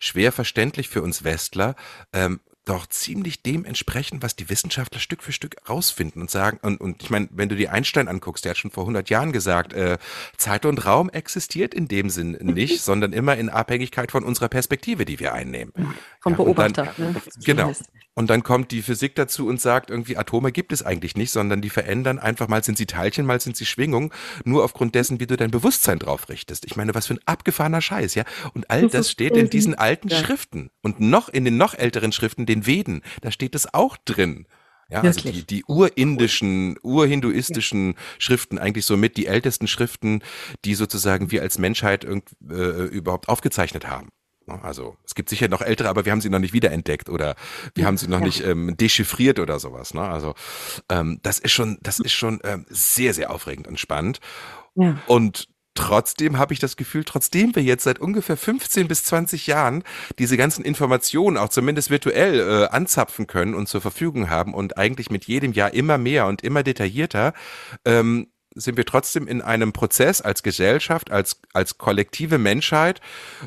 S1: schwer verständlich für uns Westler, ähm, doch ziemlich dem entsprechen, was die Wissenschaftler Stück für Stück rausfinden und sagen. Und, und ich meine, wenn du dir Einstein anguckst, der hat schon vor 100 Jahren gesagt, äh, Zeit und Raum existiert in dem Sinn nicht, sondern immer in Abhängigkeit von unserer Perspektive, die wir einnehmen.
S2: Vom ja, Beobachter.
S1: Dann, ne? Genau. Und dann kommt die Physik dazu und sagt irgendwie, Atome gibt es eigentlich nicht, sondern die verändern einfach, mal sind sie Teilchen, mal sind sie Schwingungen, nur aufgrund dessen, wie du dein Bewusstsein drauf richtest. Ich meine, was für ein abgefahrener Scheiß, ja? Und all das steht in diesen alten ja. Schriften und noch in den noch älteren Schriften, den Veden, da steht es auch drin. Ja, also die, die urindischen, urhinduistischen ja. Schriften, eigentlich somit die ältesten Schriften, die sozusagen wir als Menschheit irgend, äh, überhaupt aufgezeichnet haben. Also es gibt sicher noch ältere, aber wir haben sie noch nicht wiederentdeckt oder wir haben sie noch ja. nicht ähm, dechiffriert oder sowas. Ne? Also ähm, das ist schon, das ist schon ähm, sehr, sehr aufregend und spannend. Ja. Und Trotzdem habe ich das Gefühl, trotzdem wir jetzt seit ungefähr 15 bis 20 Jahren diese ganzen Informationen auch zumindest virtuell äh, anzapfen können und zur Verfügung haben und eigentlich mit jedem Jahr immer mehr und immer detaillierter, ähm, sind wir trotzdem in einem Prozess als Gesellschaft, als, als kollektive Menschheit,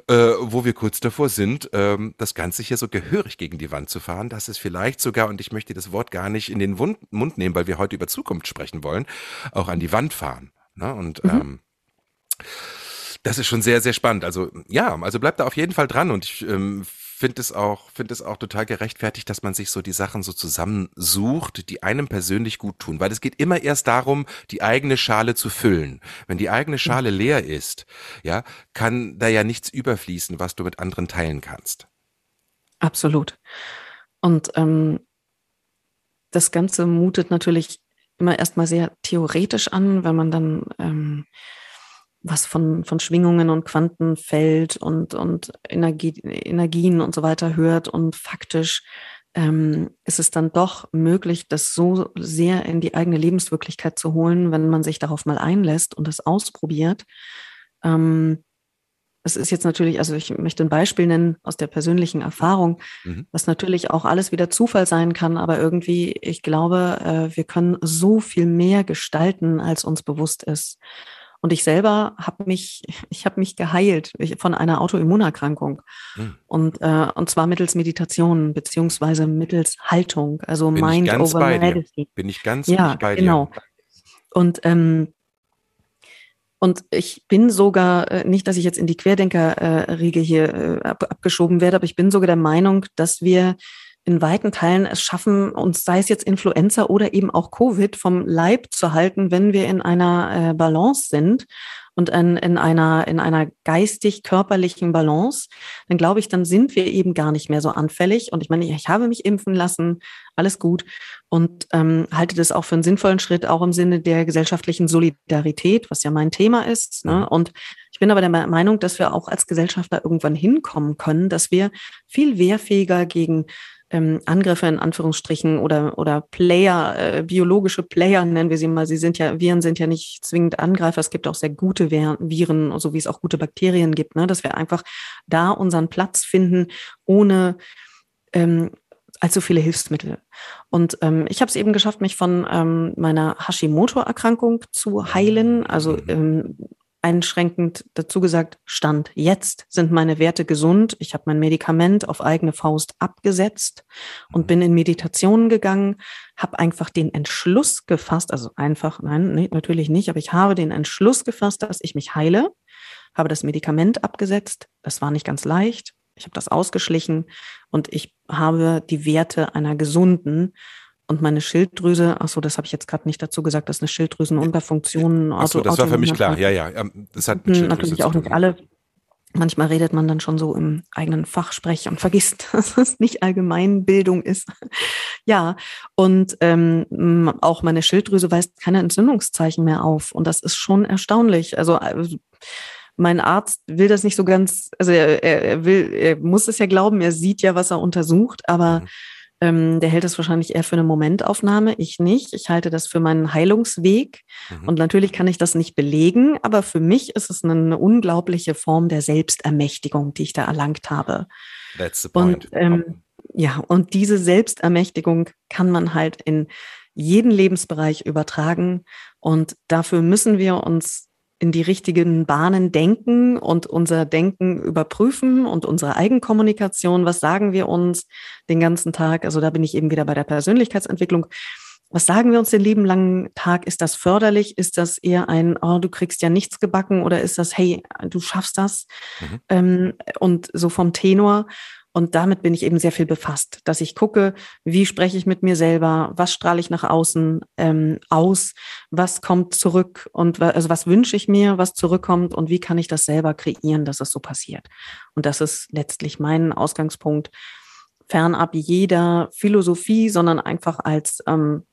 S1: äh, wo wir kurz davor sind, ähm, das Ganze hier so gehörig gegen die Wand zu fahren, dass es vielleicht sogar, und ich möchte das Wort gar nicht in den Mund nehmen, weil wir heute über Zukunft sprechen wollen, auch an die Wand fahren. Ne? Und mhm. ähm, das ist schon sehr, sehr spannend. Also ja, also bleibt da auf jeden Fall dran und ich ähm, finde es auch, finde es auch total gerechtfertigt, dass man sich so die Sachen so zusammensucht, die einem persönlich gut tun, weil es geht immer erst darum, die eigene Schale zu füllen. Wenn die eigene Schale leer ist, ja, kann da ja nichts überfließen, was du mit anderen teilen kannst.
S2: Absolut. Und ähm, das Ganze mutet natürlich immer erstmal sehr theoretisch an, wenn man dann ähm, was von, von Schwingungen und Quantenfeld und, und Energie, Energien und so weiter hört und faktisch ähm, ist es dann doch möglich, das so sehr in die eigene Lebenswirklichkeit zu holen, wenn man sich darauf mal einlässt und es ausprobiert. Ähm, es ist jetzt natürlich, also ich möchte ein Beispiel nennen aus der persönlichen Erfahrung, mhm. was natürlich auch alles wieder Zufall sein kann, aber irgendwie, ich glaube, äh, wir können so viel mehr gestalten, als uns bewusst ist. Und ich selber habe mich, ich habe mich geheilt von einer Autoimmunerkrankung. Hm. Und, äh, und zwar mittels Meditation beziehungsweise mittels Haltung, also Bin Mind over
S1: Medicine. Bin ich ganz ja, bei
S2: genau. dir. Und ähm, und ich bin sogar, äh, nicht, dass ich jetzt in die Querdenker-Riege hier äh, abgeschoben werde, aber ich bin sogar der Meinung, dass wir in weiten Teilen es schaffen, uns sei es jetzt Influenza oder eben auch Covid vom Leib zu halten, wenn wir in einer äh, Balance sind und in, in einer, in einer geistig-körperlichen Balance, dann glaube ich, dann sind wir eben gar nicht mehr so anfällig. Und ich meine, ich habe mich impfen lassen, alles gut und ähm, halte das auch für einen sinnvollen Schritt, auch im Sinne der gesellschaftlichen Solidarität, was ja mein Thema ist. Ne? Mhm. Und ich bin aber der Meinung, dass wir auch als Gesellschafter irgendwann hinkommen können, dass wir viel wehrfähiger gegen ähm, Angriffe in Anführungsstrichen oder, oder Player, äh, biologische Player nennen wir sie mal. Sie sind ja, Viren sind ja nicht zwingend Angreifer. Es gibt auch sehr gute Viren, so wie es auch gute Bakterien gibt, ne? dass wir einfach da unseren Platz finden, ohne ähm, allzu viele Hilfsmittel. Und ähm, ich habe es eben geschafft, mich von ähm, meiner Hashimoto-Erkrankung zu heilen. Also mhm. ähm, einschränkend dazu gesagt, Stand jetzt sind meine Werte gesund. Ich habe mein Medikament auf eigene Faust abgesetzt und mhm. bin in Meditationen gegangen, habe einfach den Entschluss gefasst, also einfach, nein, nee, natürlich nicht, aber ich habe den Entschluss gefasst, dass ich mich heile, habe das Medikament abgesetzt. Das war nicht ganz leicht. Ich habe das ausgeschlichen und ich habe die Werte einer gesunden und meine Schilddrüse, ach so, das habe ich jetzt gerade nicht dazu gesagt, dass eine Schilddrüsenunterfunktion.
S1: Ach so, das war für mich klar. Ja, ja,
S2: das hat mit hm, natürlich auch nicht alle. Manchmal redet man dann schon so im eigenen Fachsprech und vergisst, dass es nicht Allgemeinbildung ist. ja, und ähm, auch meine Schilddrüse weist keine Entzündungszeichen mehr auf. Und das ist schon erstaunlich. Also äh, mein Arzt will das nicht so ganz, also er, er will, er muss es ja glauben, er sieht ja, was er untersucht, aber mhm ähm, der hält das wahrscheinlich eher für eine Momentaufnahme, ich nicht. Ich halte das für meinen Heilungsweg. Mhm. Und natürlich kann ich das nicht belegen, aber für mich ist es eine, eine unglaubliche Form der Selbstermächtigung, die ich da erlangt habe.
S1: That's the point.
S2: Und, ähm, ja, und diese Selbstermächtigung kann man halt in jeden Lebensbereich übertragen. Und dafür müssen wir uns in die richtigen Bahnen denken und unser Denken überprüfen und unsere Eigenkommunikation, was sagen wir uns den ganzen Tag? Also da bin ich eben wieder bei der Persönlichkeitsentwicklung. Was sagen wir uns den lieben langen Tag? Ist das förderlich? Ist das eher ein, oh, du kriegst ja nichts gebacken oder ist das, hey, du schaffst das? Mhm. Ähm, und so vom Tenor. Und damit bin ich eben sehr viel befasst, dass ich gucke, wie spreche ich mit mir selber, was strahle ich nach außen ähm, aus, was kommt zurück und also was wünsche ich mir, was zurückkommt und wie kann ich das selber kreieren, dass es so passiert. Und das ist letztlich mein Ausgangspunkt, fernab jeder Philosophie, sondern einfach als ähm,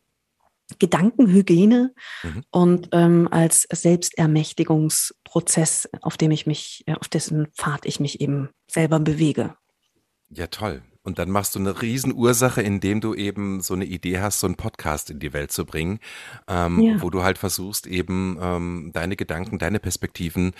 S2: Gedankenhygiene mhm. und ähm, als Selbstermächtigungsprozess, auf dem ich mich, auf dessen Pfad ich mich eben selber bewege.
S1: Ja, toll. Und dann machst du eine Riesenursache, indem du eben so eine Idee hast, so einen Podcast in die Welt zu bringen, ähm, ja. wo du halt versuchst, eben ähm, deine Gedanken, deine Perspektiven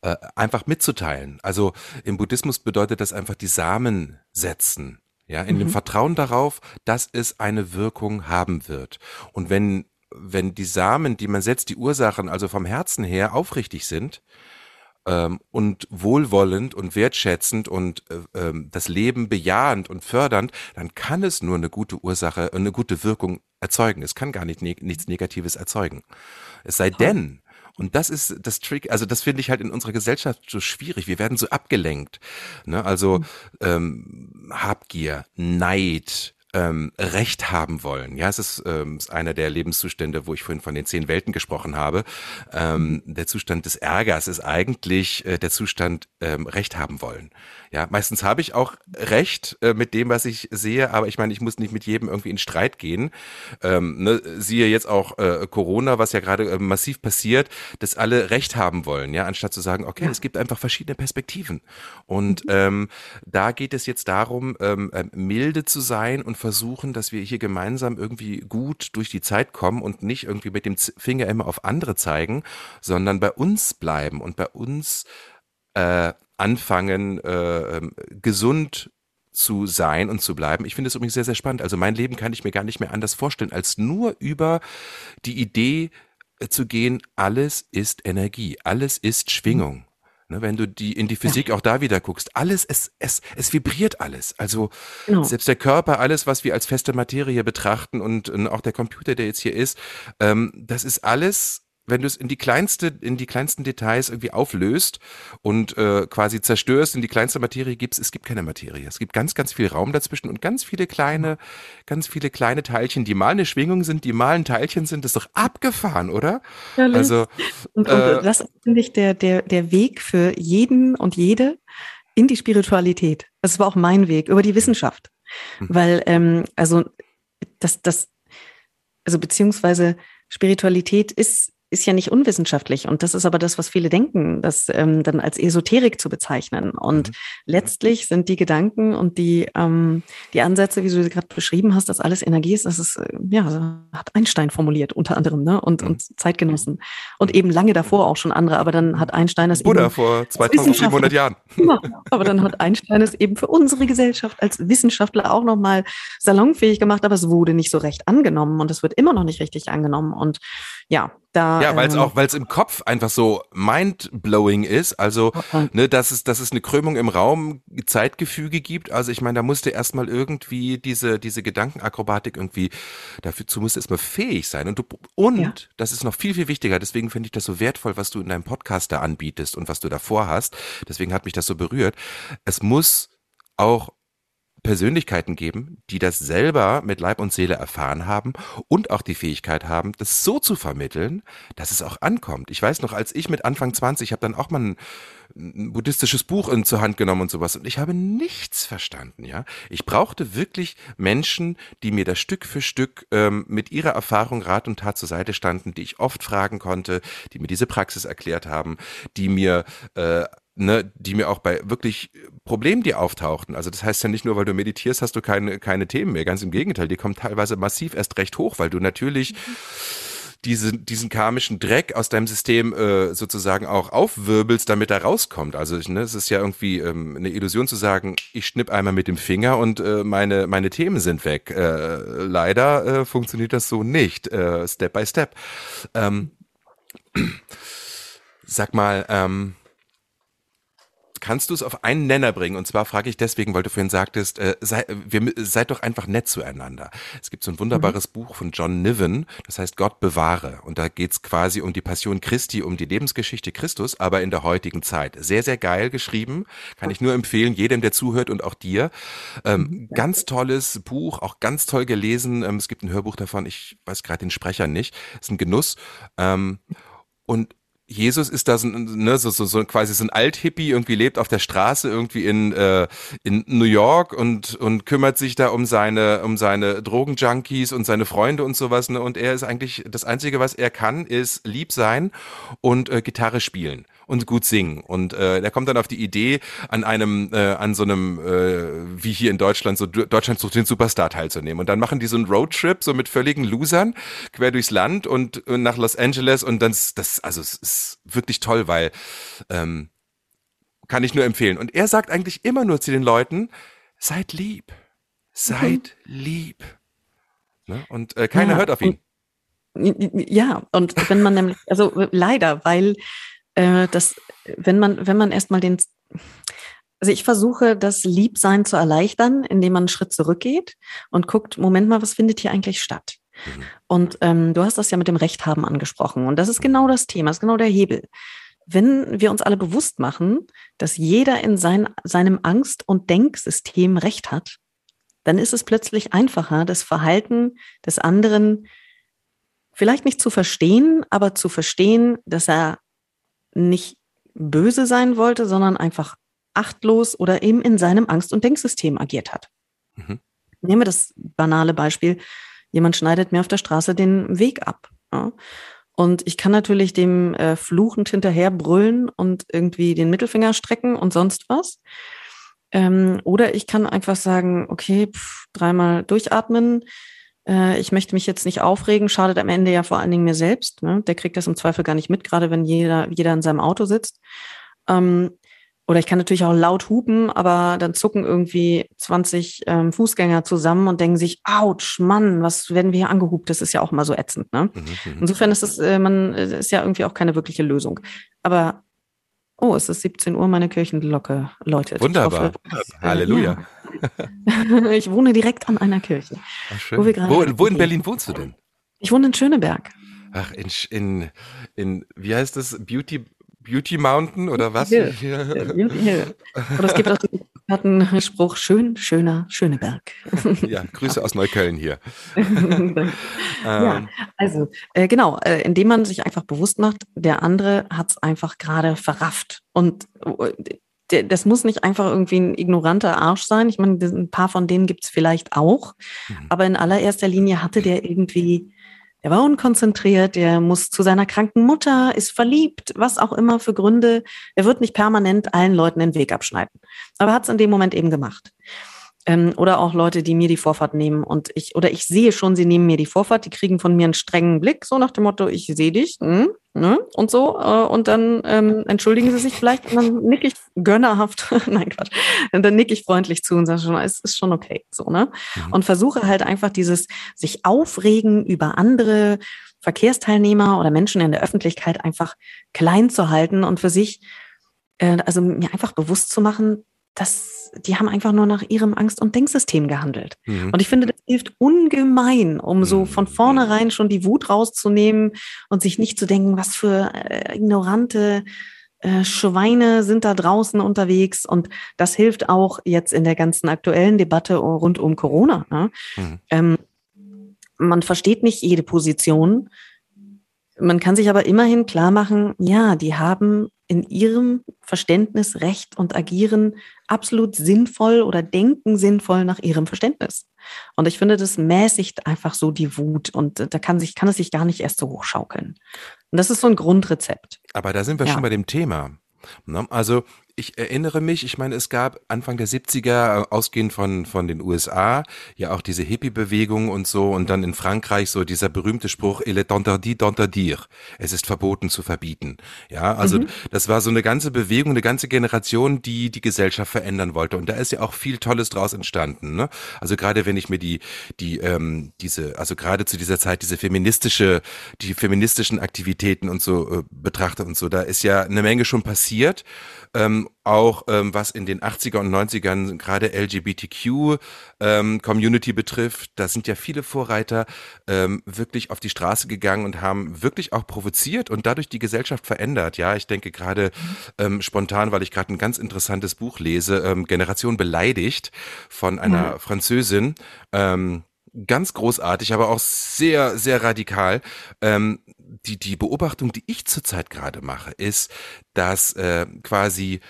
S1: äh, einfach mitzuteilen. Also im Buddhismus bedeutet das einfach die Samen setzen. Ja, in mhm. dem Vertrauen darauf, dass es eine Wirkung haben wird. Und wenn, wenn die Samen, die man setzt, die Ursachen also vom Herzen her aufrichtig sind, ähm, und wohlwollend und wertschätzend und äh, ähm, das Leben bejahend und fördernd, dann kann es nur eine gute Ursache, eine gute Wirkung erzeugen. Es kann gar nicht ne nichts Negatives erzeugen. Es sei denn, und das ist das Trick, also das finde ich halt in unserer Gesellschaft so schwierig. Wir werden so abgelenkt. Ne? Also mhm. ähm, Habgier, Neid, ähm, Recht haben wollen. Ja, es ist, ähm, ist einer der Lebenszustände, wo ich vorhin von den zehn Welten gesprochen habe. Ähm, der Zustand des Ärgers ist eigentlich äh, der Zustand ähm, Recht haben wollen. Ja, meistens habe ich auch Recht äh, mit dem, was ich sehe, aber ich meine, ich muss nicht mit jedem irgendwie in Streit gehen. Ähm, ne, siehe jetzt auch äh, Corona, was ja gerade äh, massiv passiert, dass alle Recht haben wollen, ja, anstatt zu sagen, okay, ja. es gibt einfach verschiedene Perspektiven. Und mhm. ähm, da geht es jetzt darum, ähm, äh, milde zu sein und versuchen, dass wir hier gemeinsam irgendwie gut durch die Zeit kommen und nicht irgendwie mit dem Finger immer auf andere zeigen, sondern bei uns bleiben und bei uns äh, anfangen, äh, ähm, gesund zu sein und zu bleiben. Ich finde es übrigens sehr, sehr spannend. Also mein Leben kann ich mir gar nicht mehr anders vorstellen, als nur über die Idee äh, zu gehen, alles ist Energie, alles ist Schwingung. Ne, wenn du die in die Physik ja. auch da wieder guckst, alles, es, es, es vibriert alles. Also genau. selbst der Körper, alles, was wir als feste Materie betrachten und, und auch der Computer, der jetzt hier ist, ähm, das ist alles wenn du es in die kleinste, in die kleinsten Details irgendwie auflöst und äh, quasi zerstörst, in die kleinste Materie gibst, es gibt keine Materie. Es gibt ganz, ganz viel Raum dazwischen und ganz viele kleine, ganz viele kleine Teilchen, die mal eine Schwingung sind, die mal ein Teilchen sind. Das ist doch abgefahren, oder?
S2: Ja, also und, und äh, das finde ich der, der, der Weg für jeden und jede in die Spiritualität. Das war auch mein Weg über die Wissenschaft. Mhm. Weil, ähm, also das, das, also beziehungsweise Spiritualität ist ist ja nicht unwissenschaftlich. Und das ist aber das, was viele denken, das ähm, dann als Esoterik zu bezeichnen. Und mhm. letztlich sind die Gedanken und die, ähm, die Ansätze, wie du sie gerade beschrieben hast, dass alles Energie ist, das ist, äh, ja, hat Einstein formuliert, unter anderem, ne? Und, mhm. und Zeitgenossen. Und eben lange davor auch schon andere, aber dann hat Einstein das
S1: Buddha eben vor 2700 Jahren.
S2: Ja, aber dann hat Einstein es eben für unsere Gesellschaft als Wissenschaftler auch nochmal salonfähig gemacht, aber es wurde nicht so recht angenommen und es wird immer noch nicht richtig angenommen. Und ja, da,
S1: ja, weil es ähm, auch, weil es im Kopf einfach so mindblowing ist. Also, ne, dass es, dass es eine Krümmung im Raum, Zeitgefüge gibt. Also, ich meine, da musste erstmal irgendwie diese, diese Gedankenakrobatik irgendwie, dazu musste erstmal fähig sein. Und du, und ja. das ist noch viel, viel wichtiger. Deswegen finde ich das so wertvoll, was du in deinem Podcast da anbietest und was du davor hast. Deswegen hat mich das so berührt. Es muss auch Persönlichkeiten geben, die das selber mit Leib und Seele erfahren haben und auch die Fähigkeit haben, das so zu vermitteln, dass es auch ankommt. Ich weiß noch, als ich mit Anfang 20, ich habe dann auch mal ein, ein buddhistisches Buch in zur Hand genommen und sowas und ich habe nichts verstanden, ja. Ich brauchte wirklich Menschen, die mir das Stück für Stück ähm, mit ihrer Erfahrung Rat und Tat zur Seite standen, die ich oft fragen konnte, die mir diese Praxis erklärt haben, die mir äh, ne, die mir auch bei wirklich Problemen, die auftauchten. Also das heißt ja nicht nur, weil du meditierst, hast du keine, keine Themen mehr. Ganz im Gegenteil, die kommen teilweise massiv erst recht hoch, weil du natürlich diese, diesen karmischen Dreck aus deinem System äh, sozusagen auch aufwirbelst, damit er rauskommt. Also ne, es ist ja irgendwie ähm, eine Illusion zu sagen, ich schnipp einmal mit dem Finger und äh, meine, meine Themen sind weg. Äh, leider äh, funktioniert das so nicht, äh, Step by Step. Ähm, sag mal, ähm, kannst du es auf einen Nenner bringen? Und zwar frage ich deswegen, weil du vorhin sagtest, äh, sei, wir, seid doch einfach nett zueinander. Es gibt so ein wunderbares mhm. Buch von John Niven, das heißt Gott bewahre. Und da geht's quasi um die Passion Christi, um die Lebensgeschichte Christus, aber in der heutigen Zeit. Sehr, sehr geil geschrieben. Kann ich nur empfehlen, jedem, der zuhört und auch dir. Ähm, mhm. ganz tolles Buch, auch ganz toll gelesen. Ähm, es gibt ein Hörbuch davon, ich weiß gerade den Sprecher nicht. Ist ein Genuss. Ähm, und Jesus ist da so, ne, so, so, so quasi so ein Althippie, irgendwie lebt auf der Straße irgendwie in, äh, in New York und, und kümmert sich da um seine, um seine Drogenjunkies und seine Freunde und sowas. Ne? Und er ist eigentlich, das Einzige, was er kann, ist lieb sein und äh, Gitarre spielen und gut singen. Und äh, der kommt dann auf die Idee, an einem, äh, an so einem, äh, wie hier in Deutschland, so Deutschland sucht den Superstar teilzunehmen. Und dann machen die so einen Roadtrip, so mit völligen Losern, quer durchs Land und, und nach Los Angeles. Und dann das, also es ist wirklich toll, weil ähm, kann ich nur empfehlen. Und er sagt eigentlich immer nur zu den Leuten, seid lieb. Seid mhm. lieb. Ne? Und äh, keiner ja, hört auf ihn.
S2: Ja, und wenn man nämlich, also leider, weil äh, dass wenn man, wenn man erstmal den, also ich versuche, das Liebsein zu erleichtern, indem man einen Schritt zurückgeht und guckt, Moment mal, was findet hier eigentlich statt? Mhm. Und ähm, du hast das ja mit dem Recht haben angesprochen. Und das ist genau das Thema, das ist genau der Hebel. Wenn wir uns alle bewusst machen, dass jeder in sein, seinem Angst- und Denksystem Recht hat, dann ist es plötzlich einfacher, das Verhalten des anderen vielleicht nicht zu verstehen, aber zu verstehen, dass er nicht böse sein wollte, sondern einfach achtlos oder eben in seinem Angst- und Denksystem agiert hat. Mhm. Nehmen wir das banale Beispiel. Jemand schneidet mir auf der Straße den Weg ab. Ja? Und ich kann natürlich dem äh, fluchend hinterher brüllen und irgendwie den Mittelfinger strecken und sonst was. Ähm, oder ich kann einfach sagen, okay, pff, dreimal durchatmen, äh, ich möchte mich jetzt nicht aufregen, schadet am Ende ja vor allen Dingen mir selbst. Ne? Der kriegt das im Zweifel gar nicht mit, gerade wenn jeder, jeder in seinem Auto sitzt. Ähm, oder ich kann natürlich auch laut hupen, aber dann zucken irgendwie 20 ähm, Fußgänger zusammen und denken sich, ouch, Mann, was werden wir hier angehupt? Das ist ja auch mal so ätzend. Ne? Mhm, mhm. Insofern ist es, äh, man, ist ja irgendwie auch keine wirkliche Lösung. Aber Oh, es ist 17 Uhr, meine Kirchenglocke läutet.
S1: Wunderbar. Hoffe, Halleluja.
S2: Ja. ich wohne direkt an einer Kirche.
S1: Ach, schön. Wo, wo, wo in Berlin wohnst du denn?
S2: Ich wohne in Schöneberg.
S1: ach, in, in, in, wie heißt das? Beauty, Beauty Mountain oder was?
S2: Hill. Beauty Hill. Und es gibt auch den Spruch, schön, schöner, Schöneberg.
S1: Ja, Grüße aus Neukölln hier.
S2: ja, ähm. also äh, genau, äh, indem man sich einfach bewusst macht, der andere hat es einfach gerade verrafft. Und äh, das muss nicht einfach irgendwie ein ignoranter Arsch sein. Ich meine, ein paar von denen gibt es vielleicht auch. Mhm. Aber in allererster Linie hatte der irgendwie der war unkonzentriert, der muss zu seiner kranken Mutter, ist verliebt, was auch immer für Gründe. Er wird nicht permanent allen Leuten den Weg abschneiden. Aber er hat es in dem Moment eben gemacht. Ähm, oder auch Leute, die mir die Vorfahrt nehmen und ich, oder ich sehe schon, sie nehmen mir die Vorfahrt, die kriegen von mir einen strengen Blick, so nach dem Motto, ich sehe dich, hm, ne, und so, äh, und dann ähm, entschuldigen sie sich vielleicht und dann nick ich gönnerhaft, nein Quatsch, und dann nick ich freundlich zu und sage schon, es ist schon okay, so, ne, mhm. und versuche halt einfach dieses sich aufregen über andere Verkehrsteilnehmer oder Menschen in der Öffentlichkeit einfach klein zu halten und für sich, äh, also mir einfach bewusst zu machen, dass die haben einfach nur nach ihrem Angst- und Denksystem gehandelt. Mhm. Und ich finde, das hilft ungemein, um so mhm. von vornherein schon die Wut rauszunehmen und sich nicht zu denken, was für äh, ignorante äh, Schweine sind da draußen unterwegs. Und das hilft auch jetzt in der ganzen aktuellen Debatte rund um Corona. Ne? Mhm. Ähm, man versteht nicht jede Position. Man kann sich aber immerhin klar machen, ja, die haben in ihrem Verständnis Recht und agieren absolut sinnvoll oder denken sinnvoll nach ihrem Verständnis. Und ich finde, das mäßigt einfach so die Wut und da kann sich, kann es sich gar nicht erst so hochschaukeln. Und das ist so ein Grundrezept.
S1: Aber da sind wir ja. schon bei dem Thema. Ne? Also ich erinnere mich, ich meine, es gab Anfang der 70er, äh, ausgehend von, von den USA, ja auch diese Hippie-Bewegung und so und dann in Frankreich so dieser berühmte Spruch, il est interdit d'interdire. Es ist verboten zu verbieten. Ja, also mhm. das war so eine ganze Bewegung, eine ganze Generation, die die Gesellschaft verändern wollte und da ist ja auch viel Tolles draus entstanden. Ne? Also gerade wenn ich mir die, die, ähm, diese, also gerade zu dieser Zeit diese feministische, die feministischen Aktivitäten und so äh, betrachte und so, da ist ja eine Menge schon passiert ähm, auch ähm, was in den 80er und 90ern gerade LGBTQ ähm, Community betrifft, da sind ja viele Vorreiter ähm, wirklich auf die Straße gegangen und haben wirklich auch provoziert und dadurch die Gesellschaft verändert. Ja, ich denke gerade ähm, spontan, weil ich gerade ein ganz interessantes Buch lese, ähm, Generation beleidigt von einer mhm. Französin. Ähm, ganz großartig, aber auch sehr, sehr radikal. Ähm, die, die Beobachtung, die ich zurzeit gerade mache, ist, dass äh, quasi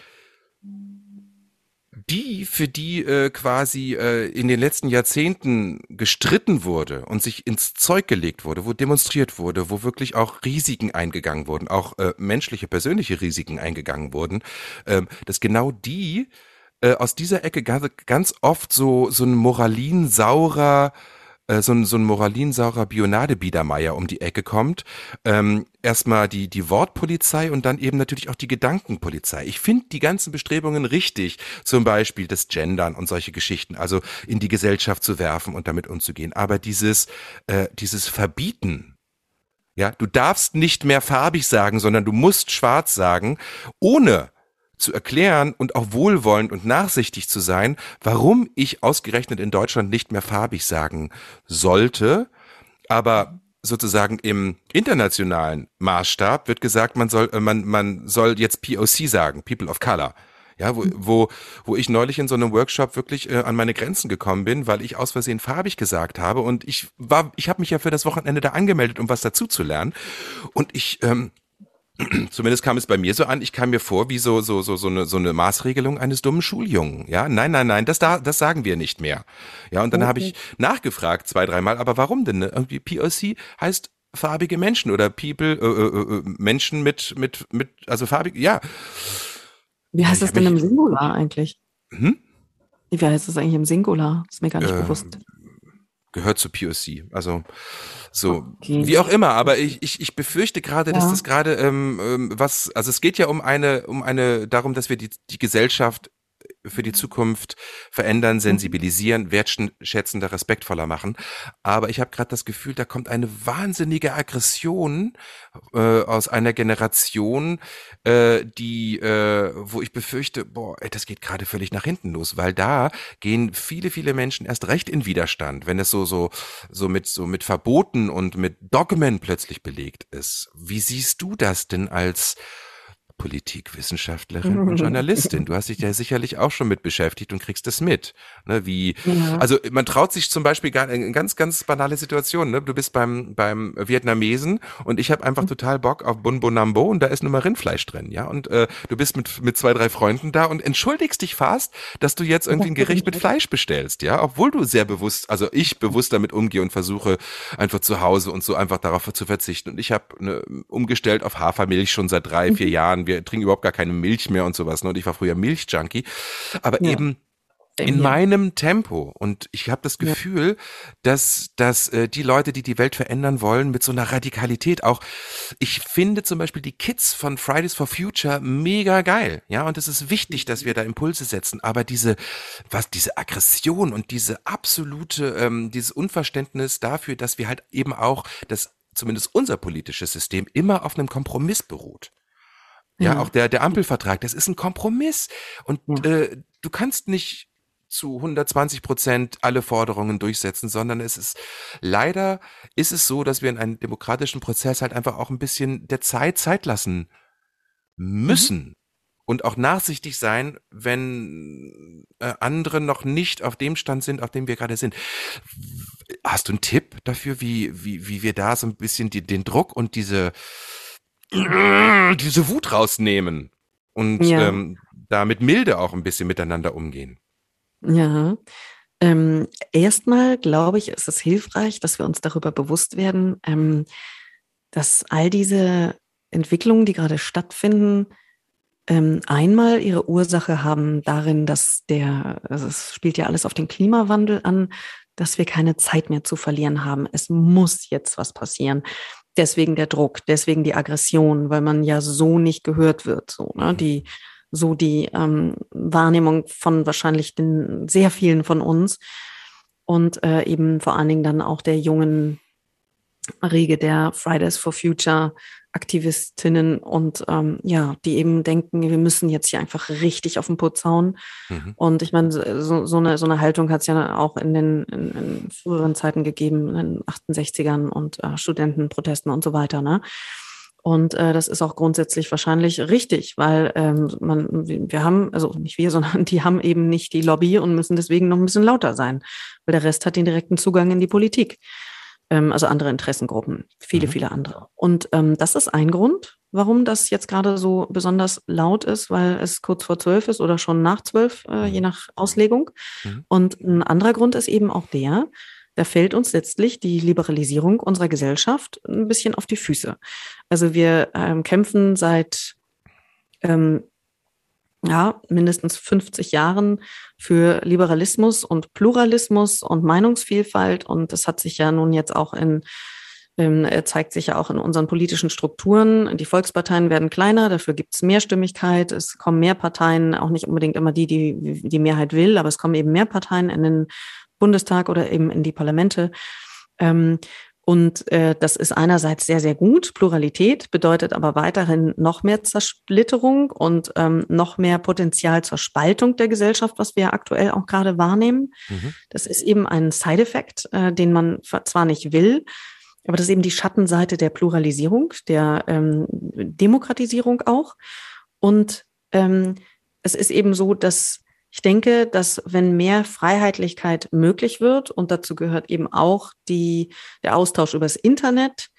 S1: die, für die äh, quasi äh, in den letzten Jahrzehnten gestritten wurde und sich ins Zeug gelegt wurde, wo demonstriert wurde, wo wirklich auch Risiken eingegangen wurden, auch äh, menschliche, persönliche Risiken eingegangen wurden, äh, dass genau die äh, aus dieser Ecke ganz, ganz oft so so ein moralinsaurer äh, so ein, so ein moralinsaurer Bionade-Biedermeier um die Ecke kommt. Ähm, erstmal die, die Wortpolizei und dann eben natürlich auch die Gedankenpolizei. Ich finde die ganzen Bestrebungen richtig, zum Beispiel das Gendern und solche Geschichten, also in die Gesellschaft zu werfen und damit umzugehen. Aber dieses, äh, dieses Verbieten, ja, du darfst nicht mehr farbig sagen, sondern du musst schwarz sagen, ohne zu erklären und auch wohlwollend und nachsichtig zu sein, warum ich ausgerechnet in Deutschland nicht mehr farbig sagen sollte, aber sozusagen im internationalen Maßstab wird gesagt, man soll, äh, man, man soll jetzt POC sagen, People of Color. Ja, wo, wo, wo ich neulich in so einem Workshop wirklich äh, an meine Grenzen gekommen bin, weil ich aus Versehen farbig gesagt habe. Und ich war, ich habe mich ja für das Wochenende da angemeldet, um was dazu zu lernen. Und ich ähm, Zumindest kam es bei mir so an, ich kam mir vor wie so, so, so, so, eine, so eine Maßregelung eines dummen Schuljungen. Ja, nein, nein, nein, das, da, das sagen wir nicht mehr. Ja, und dann okay. habe ich nachgefragt zwei, dreimal, aber warum denn? Ne? Irgendwie POC heißt farbige Menschen oder People, äh, äh, äh, Menschen mit, mit, mit, also farbig, ja.
S2: Wie heißt das denn im Singular eigentlich? Hm? Wie heißt das eigentlich im Singular? Das ist mir gar nicht äh, bewusst.
S1: Gehört zu POC. Also so, okay. wie auch immer, aber ich, ich, ich befürchte gerade, ja. dass das gerade ähm, ähm, was, also es geht ja um eine, um eine, darum, dass wir die, die Gesellschaft für die Zukunft verändern, sensibilisieren, wertschätzender, respektvoller machen. Aber ich habe gerade das Gefühl, da kommt eine wahnsinnige Aggression äh, aus einer Generation, äh, die, äh, wo ich befürchte, boah, ey, das geht gerade völlig nach hinten los, weil da gehen viele, viele Menschen erst recht in Widerstand, wenn es so, so, so mit, so mit Verboten und mit Dogmen plötzlich belegt ist. Wie siehst du das denn als Politikwissenschaftlerin und Journalistin. Du hast dich ja sicherlich auch schon mit beschäftigt und kriegst das mit. Ne, wie, ja. also man traut sich zum Beispiel gar in ganz, ganz banale Situationen. Ne? Du bist beim, beim Vietnamesen und ich habe einfach total Bock auf Bun Bonambo und da ist nur mal Rindfleisch drin, ja. Und äh, du bist mit, mit zwei, drei Freunden da und entschuldigst dich fast, dass du jetzt irgendwie ein Gericht mit Fleisch bestellst, ja, obwohl du sehr bewusst, also ich bewusst damit umgehe und versuche einfach zu Hause und so einfach darauf zu verzichten. Und ich habe ne, umgestellt auf Hafermilch schon seit drei, vier mhm. Wir trinken überhaupt gar keine Milch mehr und sowas. Ne? Und ich war früher Milchjunkie. Aber ja. eben in meinem Tempo. Und ich habe das Gefühl, ja. dass, dass äh, die Leute, die die Welt verändern wollen, mit so einer Radikalität auch, ich finde zum Beispiel die Kids von Fridays for Future mega geil. Ja, und es ist wichtig, dass wir da Impulse setzen. Aber diese, was, diese Aggression und diese absolute, ähm, dieses Unverständnis dafür, dass wir halt eben auch, dass zumindest unser politisches System immer auf einem Kompromiss beruht. Ja, ja, auch der, der Ampelvertrag, das ist ein Kompromiss. Und ja. äh, du kannst nicht zu 120 Prozent alle Forderungen durchsetzen, sondern es ist leider ist es so, dass wir in einem demokratischen Prozess halt einfach auch ein bisschen der Zeit Zeit lassen müssen. Mhm. Und auch nachsichtig sein, wenn äh, andere noch nicht auf dem Stand sind, auf dem wir gerade sind. Hast du einen Tipp dafür, wie, wie, wie wir da so ein bisschen die, den Druck und diese, diese Wut rausnehmen und ja. ähm, da mit Milde auch ein bisschen miteinander umgehen.
S2: Ja. Ähm, erstmal glaube ich, ist es hilfreich, dass wir uns darüber bewusst werden, ähm, dass all diese Entwicklungen, die gerade stattfinden, ähm, einmal ihre Ursache haben darin, dass der, also es spielt ja alles auf den Klimawandel an, dass wir keine Zeit mehr zu verlieren haben. Es muss jetzt was passieren. Deswegen der Druck, deswegen die Aggression, weil man ja so nicht gehört wird. So, ne? Mhm. Die, so die ähm, Wahrnehmung von wahrscheinlich den sehr vielen von uns und äh, eben vor allen Dingen dann auch der jungen Riege der Fridays for Future Aktivistinnen und ähm, ja, die eben denken, wir müssen jetzt hier einfach richtig auf den Putz hauen. Mhm. Und ich meine, so, so, eine, so eine Haltung hat es ja auch in den in, in früheren Zeiten gegeben, in den 68ern und äh, Studentenprotesten und so weiter. Ne? Und äh, das ist auch grundsätzlich wahrscheinlich richtig, weil ähm, man, wir haben, also nicht wir, sondern die haben eben nicht die Lobby und müssen deswegen noch ein bisschen lauter sein, weil der Rest hat den direkten Zugang in die Politik also andere Interessengruppen, viele, mhm. viele andere. Und ähm, das ist ein Grund, warum das jetzt gerade so besonders laut ist, weil es kurz vor zwölf ist oder schon nach zwölf, äh, je mhm. nach Auslegung. Mhm. Und ein anderer Grund ist eben auch der, da fällt uns letztlich die Liberalisierung unserer Gesellschaft ein bisschen auf die Füße. Also wir ähm, kämpfen seit ähm, ja, mindestens 50 Jahren für Liberalismus und Pluralismus und Meinungsvielfalt. Und das hat sich ja nun jetzt auch in, in äh, zeigt sich ja auch in unseren politischen Strukturen. Die Volksparteien werden kleiner, dafür gibt es Mehrstimmigkeit. Es kommen mehr Parteien, auch nicht unbedingt immer die, die die Mehrheit will, aber es kommen eben mehr Parteien in den Bundestag oder eben in die Parlamente. Und äh, das ist einerseits sehr, sehr gut. Pluralität bedeutet aber weiterhin noch mehr Zersplitterung und ähm, noch mehr Potenzial zur Spaltung der Gesellschaft, was wir aktuell auch gerade wahrnehmen. Mhm. Das ist eben ein Side-Effekt, äh, den man zwar nicht will, aber das ist eben die Schattenseite der Pluralisierung, der ähm, Demokratisierung auch. Und ähm, es ist eben so, dass ich denke, dass wenn mehr Freiheitlichkeit möglich wird, und dazu gehört eben auch die, der Austausch übers Internet,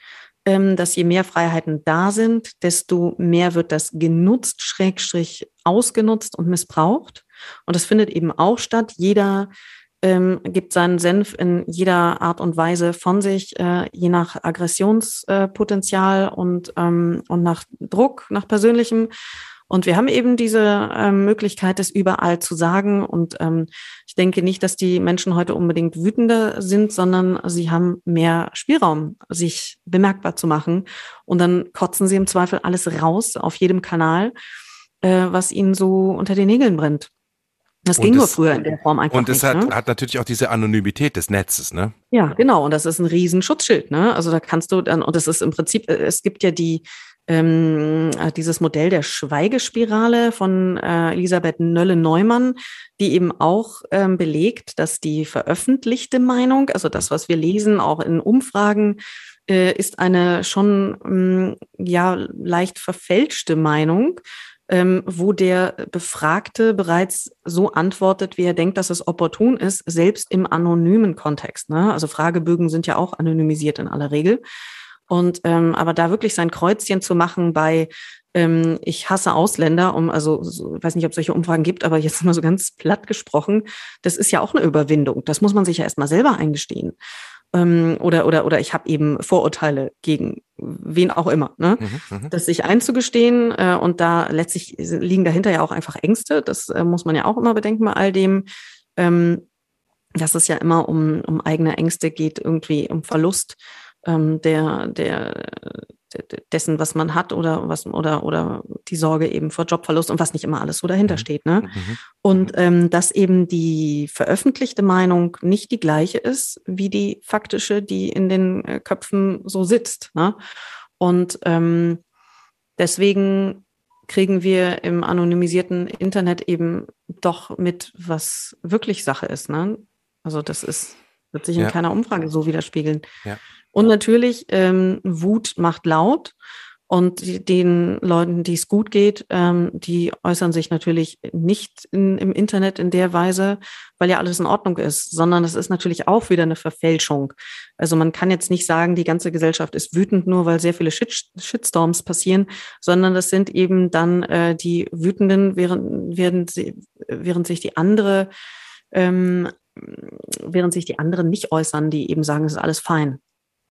S2: ähm, dass je mehr Freiheiten da sind, desto mehr wird das genutzt, schrägstrich ausgenutzt und missbraucht. Und das findet eben auch statt. Jeder ähm, gibt seinen Senf in jeder Art und Weise von sich, äh, je nach Aggressionspotenzial äh, und, ähm, und nach Druck, nach persönlichem. Und wir haben eben diese ähm, Möglichkeit, es überall zu sagen. Und ähm, ich denke nicht, dass die Menschen heute unbedingt wütender sind, sondern sie haben mehr Spielraum, sich bemerkbar zu machen. Und dann kotzen sie im Zweifel alles raus auf jedem Kanal, äh, was ihnen so unter den Nägeln brennt. Das ging nur früher in der Form einfach
S1: Und es hat,
S2: ne?
S1: hat natürlich auch diese Anonymität des Netzes, ne?
S2: Ja, genau. Und das ist ein Riesenschutzschild. Ne? Also da kannst du dann, und das ist im Prinzip, äh, es gibt ja die, ähm, äh, dieses Modell der Schweigespirale von äh, Elisabeth Nölle-Neumann, die eben auch ähm, belegt, dass die veröffentlichte Meinung, also das, was wir lesen, auch in Umfragen, äh, ist eine schon ähm, ja leicht verfälschte Meinung ähm, wo der Befragte bereits so antwortet, wie er denkt, dass es opportun ist, selbst im anonymen Kontext. Ne? Also Fragebögen sind ja auch anonymisiert in aller Regel. Und ähm, aber da wirklich sein Kreuzchen zu machen bei ähm, ich hasse Ausländer, um also so, ich weiß nicht, ob es solche Umfragen gibt, aber jetzt mal so ganz platt gesprochen, das ist ja auch eine Überwindung. Das muss man sich ja erstmal selber eingestehen ähm, oder, oder, oder ich habe eben Vorurteile gegen wen auch immer. Ne? Mhm, mhm, das sich einzugestehen äh, und da letztlich liegen dahinter ja auch einfach Ängste. Das äh, muss man ja auch immer bedenken bei all dem. Ähm, dass es ja immer um, um eigene Ängste geht, irgendwie um Verlust ähm, der, der, dessen, was man hat oder was oder oder die Sorge eben vor Jobverlust und was nicht immer alles so dahinter mhm. steht. Ne? Mhm. Und ähm, dass eben die veröffentlichte Meinung nicht die gleiche ist wie die faktische, die in den äh, Köpfen so sitzt. Ne? Und ähm, deswegen kriegen wir im anonymisierten Internet eben doch mit, was wirklich Sache ist. Ne? Also das ist, wird sich in ja. keiner Umfrage so widerspiegeln. Ja. Und natürlich, ähm, Wut macht laut. Und den Leuten, die es gut geht, ähm, die äußern sich natürlich nicht in, im Internet in der Weise, weil ja alles in Ordnung ist, sondern es ist natürlich auch wieder eine Verfälschung. Also man kann jetzt nicht sagen, die ganze Gesellschaft ist wütend, nur weil sehr viele Shit Shitstorms passieren, sondern das sind eben dann äh, die Wütenden, während, während, sie, während sich die andere, ähm, während sich die anderen nicht äußern, die eben sagen, es ist alles fein.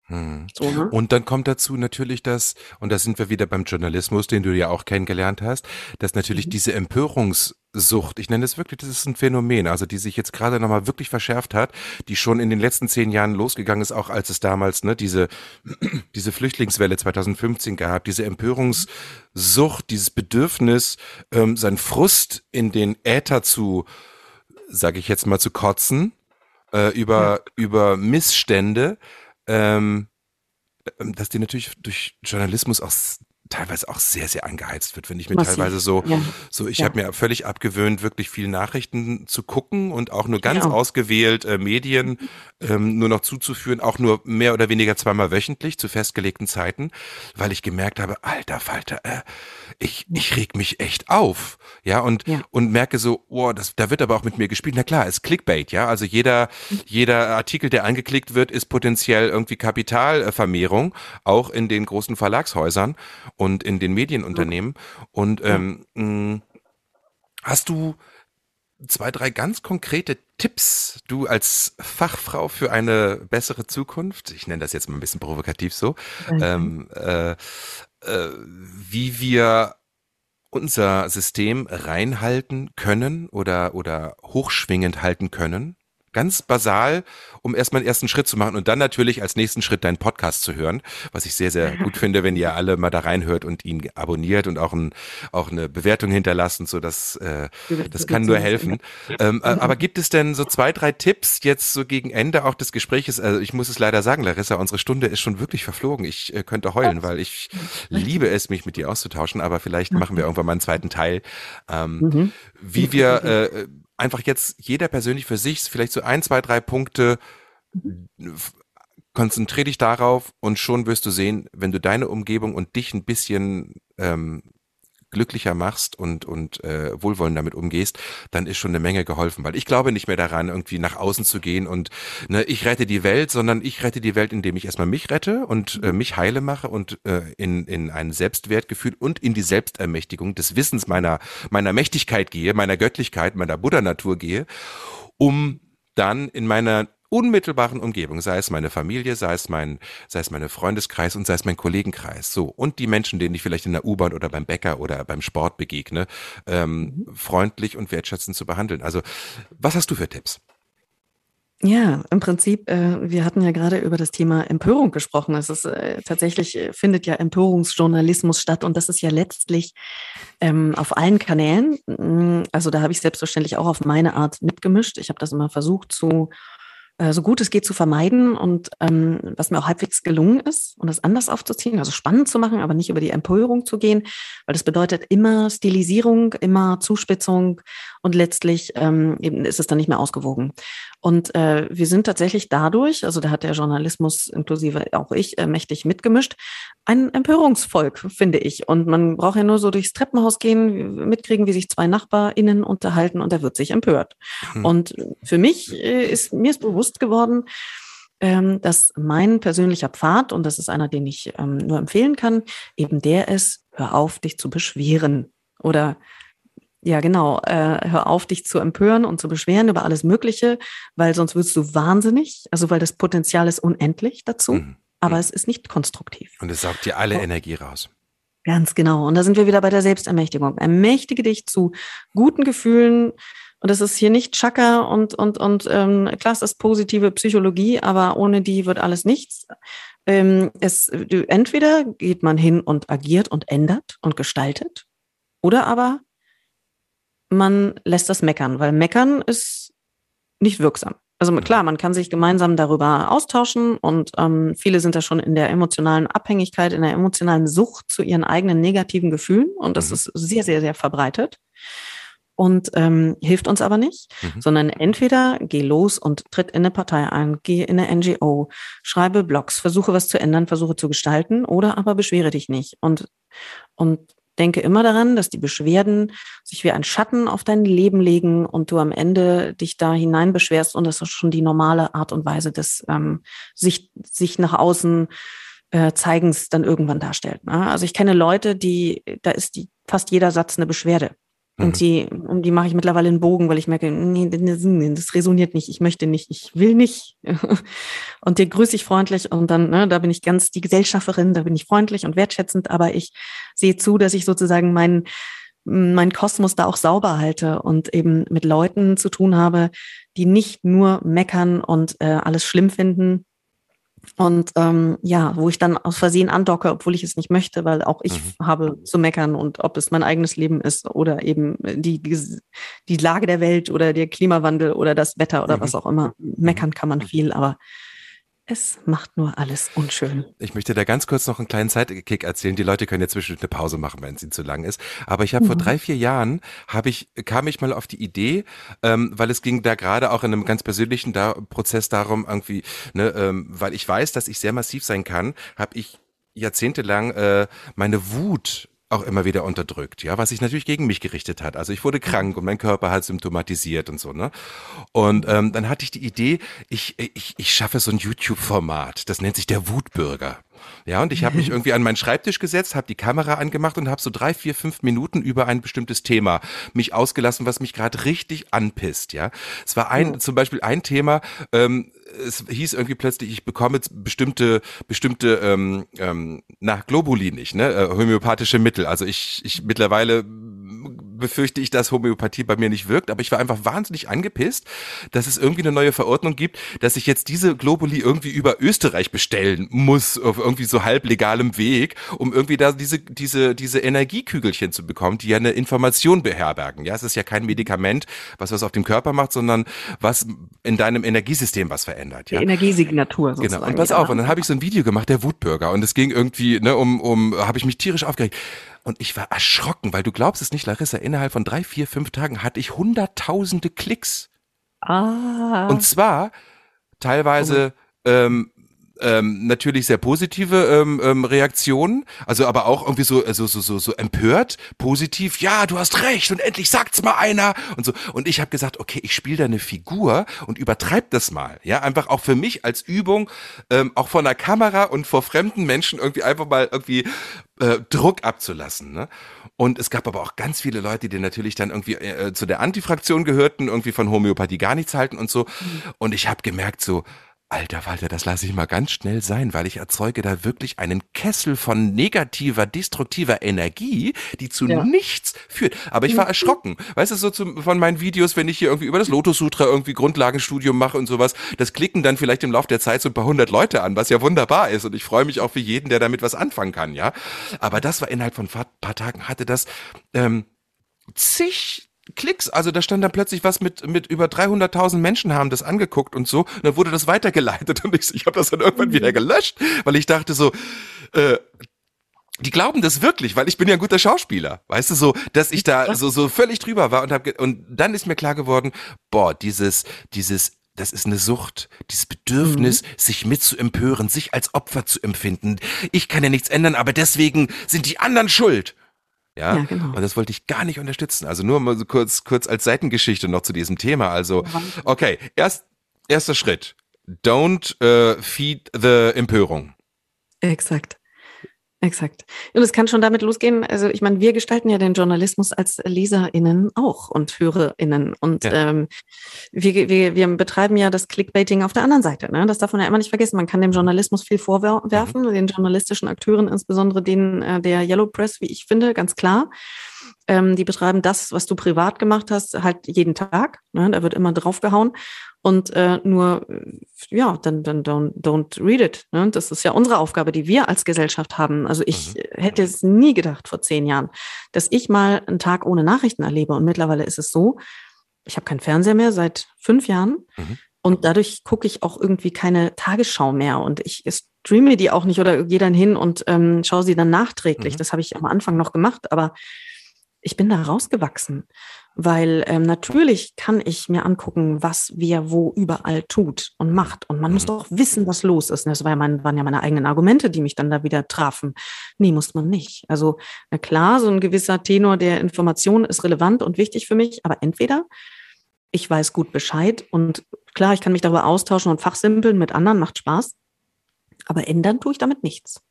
S1: Hm. So, ne? Und dann kommt dazu natürlich das, und da sind wir wieder beim Journalismus, den du ja auch kennengelernt hast, dass natürlich mhm. diese Empörungssucht, ich nenne es wirklich, das ist ein Phänomen, also die sich jetzt gerade nochmal wirklich verschärft hat, die schon in den letzten zehn Jahren losgegangen ist, auch als es damals ne, diese, diese Flüchtlingswelle 2015 gab, diese Empörungssucht, dieses Bedürfnis, ähm, sein Frust in den Äther zu, sage ich jetzt mal, zu kotzen, äh, über, ja. über Missstände, ähm, ähm, dass die natürlich durch Journalismus auch teilweise auch sehr, sehr angeheizt wird, wenn ich mir Massiv. teilweise so, ja. so ich ja. habe mir völlig abgewöhnt, wirklich viel Nachrichten zu gucken und auch nur ganz ja. ausgewählt äh, Medien ähm, nur noch zuzuführen, auch nur mehr oder weniger zweimal wöchentlich zu festgelegten Zeiten, weil ich gemerkt habe, alter Falter, äh, ich, ich reg mich echt auf, ja, und, und merke so, oh, das, da wird aber auch mit mir gespielt. Na klar, ist Clickbait, ja, also jeder, jeder Artikel, der angeklickt wird, ist potenziell irgendwie Kapitalvermehrung, auch in den großen Verlagshäusern und in den Medienunternehmen. Und ähm, mh, hast du zwei, drei ganz konkrete Tipps, du als Fachfrau für eine bessere Zukunft, ich nenne das jetzt mal ein bisschen provokativ so, ähm, äh, äh, wie wir unser System reinhalten können oder, oder hochschwingend halten können? Ganz basal, um erstmal einen ersten Schritt zu machen und dann natürlich als nächsten Schritt deinen Podcast zu hören, was ich sehr, sehr gut finde, wenn ihr alle mal da reinhört und ihn abonniert und auch, ein, auch eine Bewertung hinterlassen, so dass äh, das kann nur helfen. Ähm, äh, aber gibt es denn so zwei, drei Tipps jetzt so gegen Ende auch des Gespräches? Also ich muss es leider sagen, Larissa, unsere Stunde ist schon wirklich verflogen. Ich äh, könnte heulen, weil ich liebe es, mich mit dir auszutauschen, aber vielleicht machen wir irgendwann mal einen zweiten Teil, ähm, mhm. wie wir äh, einfach jetzt jeder persönlich für sich vielleicht so ein, zwei, drei Punkte. Konzentriere dich darauf und schon wirst du sehen, wenn du deine Umgebung und dich ein bisschen ähm, glücklicher machst und, und äh, wohlwollend damit umgehst, dann ist schon eine Menge geholfen. Weil ich glaube nicht mehr daran, irgendwie nach außen zu gehen und ne, ich rette die Welt, sondern ich rette die Welt, indem ich erstmal mich rette und äh, mich heile mache und äh, in, in ein Selbstwertgefühl und in die Selbstermächtigung des Wissens meiner, meiner Mächtigkeit gehe, meiner Göttlichkeit, meiner Buddha-Natur gehe, um dann in meiner unmittelbaren Umgebung, sei es meine Familie, sei es mein, sei es meine Freundeskreis und sei es mein Kollegenkreis, so und die Menschen, denen ich vielleicht in der U-Bahn oder beim Bäcker oder beim Sport begegne, ähm, mhm. freundlich und wertschätzend zu behandeln. Also, was hast du für Tipps?
S2: Ja, im Prinzip, äh, wir hatten ja gerade über das Thema Empörung gesprochen. Es ist äh, tatsächlich, äh, findet ja Empörungsjournalismus statt und das ist ja letztlich ähm, auf allen Kanälen. Mm, also da habe ich selbstverständlich auch auf meine Art mitgemischt. Ich habe das immer versucht zu so gut es geht zu vermeiden und ähm, was mir auch halbwegs gelungen ist und das anders aufzuziehen, also spannend zu machen, aber nicht über die Empörung zu gehen, weil das bedeutet immer Stilisierung, immer Zuspitzung und letztlich ähm, eben ist es dann nicht mehr ausgewogen. Und äh, wir sind tatsächlich dadurch, also da hat der Journalismus inklusive auch ich äh, mächtig mitgemischt, ein Empörungsvolk, finde ich. Und man braucht ja nur so durchs Treppenhaus gehen, mitkriegen, wie sich zwei NachbarInnen unterhalten und da wird sich empört. Hm. Und für mich äh, ist, mir ist bewusst geworden, ähm, dass mein persönlicher Pfad, und das ist einer, den ich ähm, nur empfehlen kann, eben der ist, hör auf, dich zu beschweren. Oder ja, genau. Äh, hör auf, dich zu empören und zu beschweren über alles Mögliche, weil sonst wirst du wahnsinnig. Also weil das Potenzial ist unendlich dazu, mhm. aber mhm. es ist nicht konstruktiv.
S1: Und es saugt dir alle oh. Energie raus.
S2: Ganz genau. Und da sind wir wieder bei der Selbstermächtigung. Ermächtige dich zu guten Gefühlen. Und das ist hier nicht Chaka und, und, und ähm, klar, ist positive Psychologie, aber ohne die wird alles nichts. Ähm, es, entweder geht man hin und agiert und ändert und gestaltet, oder aber man lässt das meckern, weil meckern ist nicht wirksam. Also klar, man kann sich gemeinsam darüber austauschen und ähm, viele sind da schon in der emotionalen Abhängigkeit, in der emotionalen Sucht zu ihren eigenen negativen Gefühlen und das mhm. ist sehr, sehr, sehr verbreitet und ähm, hilft uns aber nicht, mhm. sondern entweder geh los und tritt in eine Partei ein, geh in eine NGO, schreibe Blogs, versuche was zu ändern, versuche zu gestalten oder aber beschwere dich nicht und und denke immer daran, dass die Beschwerden sich wie ein Schatten auf dein Leben legen und du am Ende dich da hinein beschwerst und das ist schon die normale Art und Weise des ähm, sich, sich nach außen äh, Zeigens dann irgendwann darstellt. Ne? Also ich kenne Leute, die, da ist die fast jeder Satz eine Beschwerde. Und mhm. die, um die mache ich mittlerweile einen Bogen, weil ich merke, nee, das resoniert nicht, ich möchte nicht, ich will nicht. und dir grüße ich freundlich und dann, ne, da bin ich ganz die Gesellschafterin, da bin ich freundlich und wertschätzend, aber ich sehe zu, dass ich sozusagen meinen mein Kosmos da auch sauber halte und eben mit Leuten zu tun habe, die nicht nur meckern und äh, alles schlimm finden, und ähm, ja, wo ich dann aus Versehen andocke, obwohl ich es nicht möchte, weil auch ich mhm. habe zu meckern und ob es mein eigenes Leben ist oder eben die, die Lage der Welt oder der Klimawandel oder das Wetter oder mhm. was auch immer. Meckern kann man viel, aber es macht nur alles unschön.
S1: Ich möchte da ganz kurz noch einen kleinen Zeitkick erzählen. Die Leute können ja zwischendurch eine Pause machen, wenn sie zu lang ist. Aber ich habe mhm. vor drei, vier Jahren habe ich, kam ich mal auf die Idee, ähm, weil es ging da gerade auch in einem ganz persönlichen da Prozess darum, irgendwie, ne, ähm, weil ich weiß, dass ich sehr massiv sein kann, habe ich jahrzehntelang äh, meine Wut auch immer wieder unterdrückt, ja, was sich natürlich gegen mich gerichtet hat. Also ich wurde krank und mein Körper hat symptomatisiert und so, ne? Und ähm, dann hatte ich die Idee, ich, ich, ich schaffe so ein YouTube-Format, das nennt sich der Wutbürger. Ja, und ich habe mich irgendwie an meinen Schreibtisch gesetzt, habe die Kamera angemacht und habe so drei, vier, fünf Minuten über ein bestimmtes Thema mich ausgelassen, was mich gerade richtig anpisst. Ja, es war ein, oh. zum Beispiel ein Thema. Ähm, es hieß irgendwie plötzlich, ich bekomme jetzt bestimmte, bestimmte, ähm, ähm, nach Globuli nicht, ne, äh, homöopathische Mittel. Also ich, ich mittlerweile befürchte ich, dass Homöopathie bei mir nicht wirkt, aber ich war einfach wahnsinnig angepisst, dass es irgendwie eine neue Verordnung gibt, dass ich jetzt diese Globuli irgendwie über Österreich bestellen muss, auf irgendwie so halblegalem Weg, um irgendwie da diese, diese, diese Energiekügelchen zu bekommen, die ja eine Information beherbergen. Ja, es ist ja kein Medikament, was was auf dem Körper macht, sondern was in deinem Energiesystem was verändert. Ja?
S2: Die Energiesignatur
S1: sozusagen. Genau. Und pass auf, und dann habe ich so ein Video gemacht, der Wutbürger, und es ging irgendwie, ne, um, um, habe ich mich tierisch aufgeregt. Und ich war erschrocken, weil du glaubst es nicht, Larissa, innerhalb von drei, vier, fünf Tagen hatte ich hunderttausende Klicks.
S2: Ah.
S1: Und zwar teilweise oh. ähm, ähm, natürlich sehr positive ähm, ähm, Reaktionen, also aber auch irgendwie so, so, so, so, so empört, positiv, ja, du hast recht und endlich sagt's mal einer und so. Und ich habe gesagt, okay, ich spiele da eine Figur und übertreib das mal. Ja, einfach auch für mich als Übung, ähm, auch vor einer Kamera und vor fremden Menschen irgendwie einfach mal irgendwie äh, Druck abzulassen. Ne? Und es gab aber auch ganz viele Leute, die natürlich dann irgendwie äh, zu der Antifraktion gehörten, irgendwie von Homöopathie gar nichts halten und so. Mhm. Und ich habe gemerkt, so, Alter Walter, das lasse ich mal ganz schnell sein, weil ich erzeuge da wirklich einen Kessel von negativer, destruktiver Energie, die zu ja. nichts führt. Aber ich war mhm. erschrocken. Weißt du, so zum, von meinen Videos, wenn ich hier irgendwie über das Lotus Sutra irgendwie Grundlagenstudium mache und sowas, das klicken dann vielleicht im Laufe der Zeit so ein paar hundert Leute an, was ja wunderbar ist. Und ich freue mich auch für jeden, der damit was anfangen kann, ja. Aber das war innerhalb von ein paar Tagen hatte das ähm, zig Klicks, also da stand dann plötzlich was mit mit über 300.000 Menschen haben das angeguckt und so, und dann wurde das weitergeleitet und ich, ich habe das dann irgendwann wieder mhm. gelöscht, weil ich dachte so, äh, die glauben das wirklich, weil ich bin ja ein guter Schauspieler, weißt du so, dass ich da so so völlig drüber war und hab und dann ist mir klar geworden, boah, dieses dieses das ist eine Sucht, dieses Bedürfnis, mhm. sich mitzuempören, sich als Opfer zu empfinden. Ich kann ja nichts ändern, aber deswegen sind die anderen schuld. Ja, ja genau. und das wollte ich gar nicht unterstützen. Also nur mal so kurz, kurz als Seitengeschichte noch zu diesem Thema. Also, okay, erst, erster Schritt. Don't uh, feed the Empörung.
S2: Exakt. Exakt. Und es kann schon damit losgehen. Also ich meine, wir gestalten ja den Journalismus als LeserInnen auch und HörerInnen. Und ja. ähm, wir, wir, wir betreiben ja das Clickbaiting auf der anderen Seite. Ne? Das darf man ja immer nicht vergessen. Man kann dem Journalismus viel vorwerfen, mhm. den journalistischen Akteuren, insbesondere denen äh, der Yellow Press, wie ich finde, ganz klar. Ähm, die betreiben das, was du privat gemacht hast, halt jeden Tag. Ne? Da wird immer draufgehauen und äh, nur, äh, ja, dann, dann don't, don't read it. Ne? Das ist ja unsere Aufgabe, die wir als Gesellschaft haben. Also ich mhm. hätte es nie gedacht vor zehn Jahren, dass ich mal einen Tag ohne Nachrichten erlebe. Und mittlerweile ist es so, ich habe keinen Fernseher mehr seit fünf Jahren. Mhm. Und dadurch gucke ich auch irgendwie keine Tagesschau mehr. Und ich streame die auch nicht oder gehe dann hin und ähm, schaue sie dann nachträglich. Mhm. Das habe ich am Anfang noch gemacht, aber ich bin da rausgewachsen. Weil ähm, natürlich kann ich mir angucken, was wer wo überall tut und macht. Und man mhm. muss doch wissen, was los ist. Das war ja mein, waren ja meine eigenen Argumente, die mich dann da wieder trafen. Nee, muss man nicht. Also na klar, so ein gewisser Tenor der Information ist relevant und wichtig für mich, aber entweder ich weiß gut Bescheid und klar, ich kann mich darüber austauschen und fachsimpeln mit anderen, macht Spaß. Aber ändern tue ich damit nichts.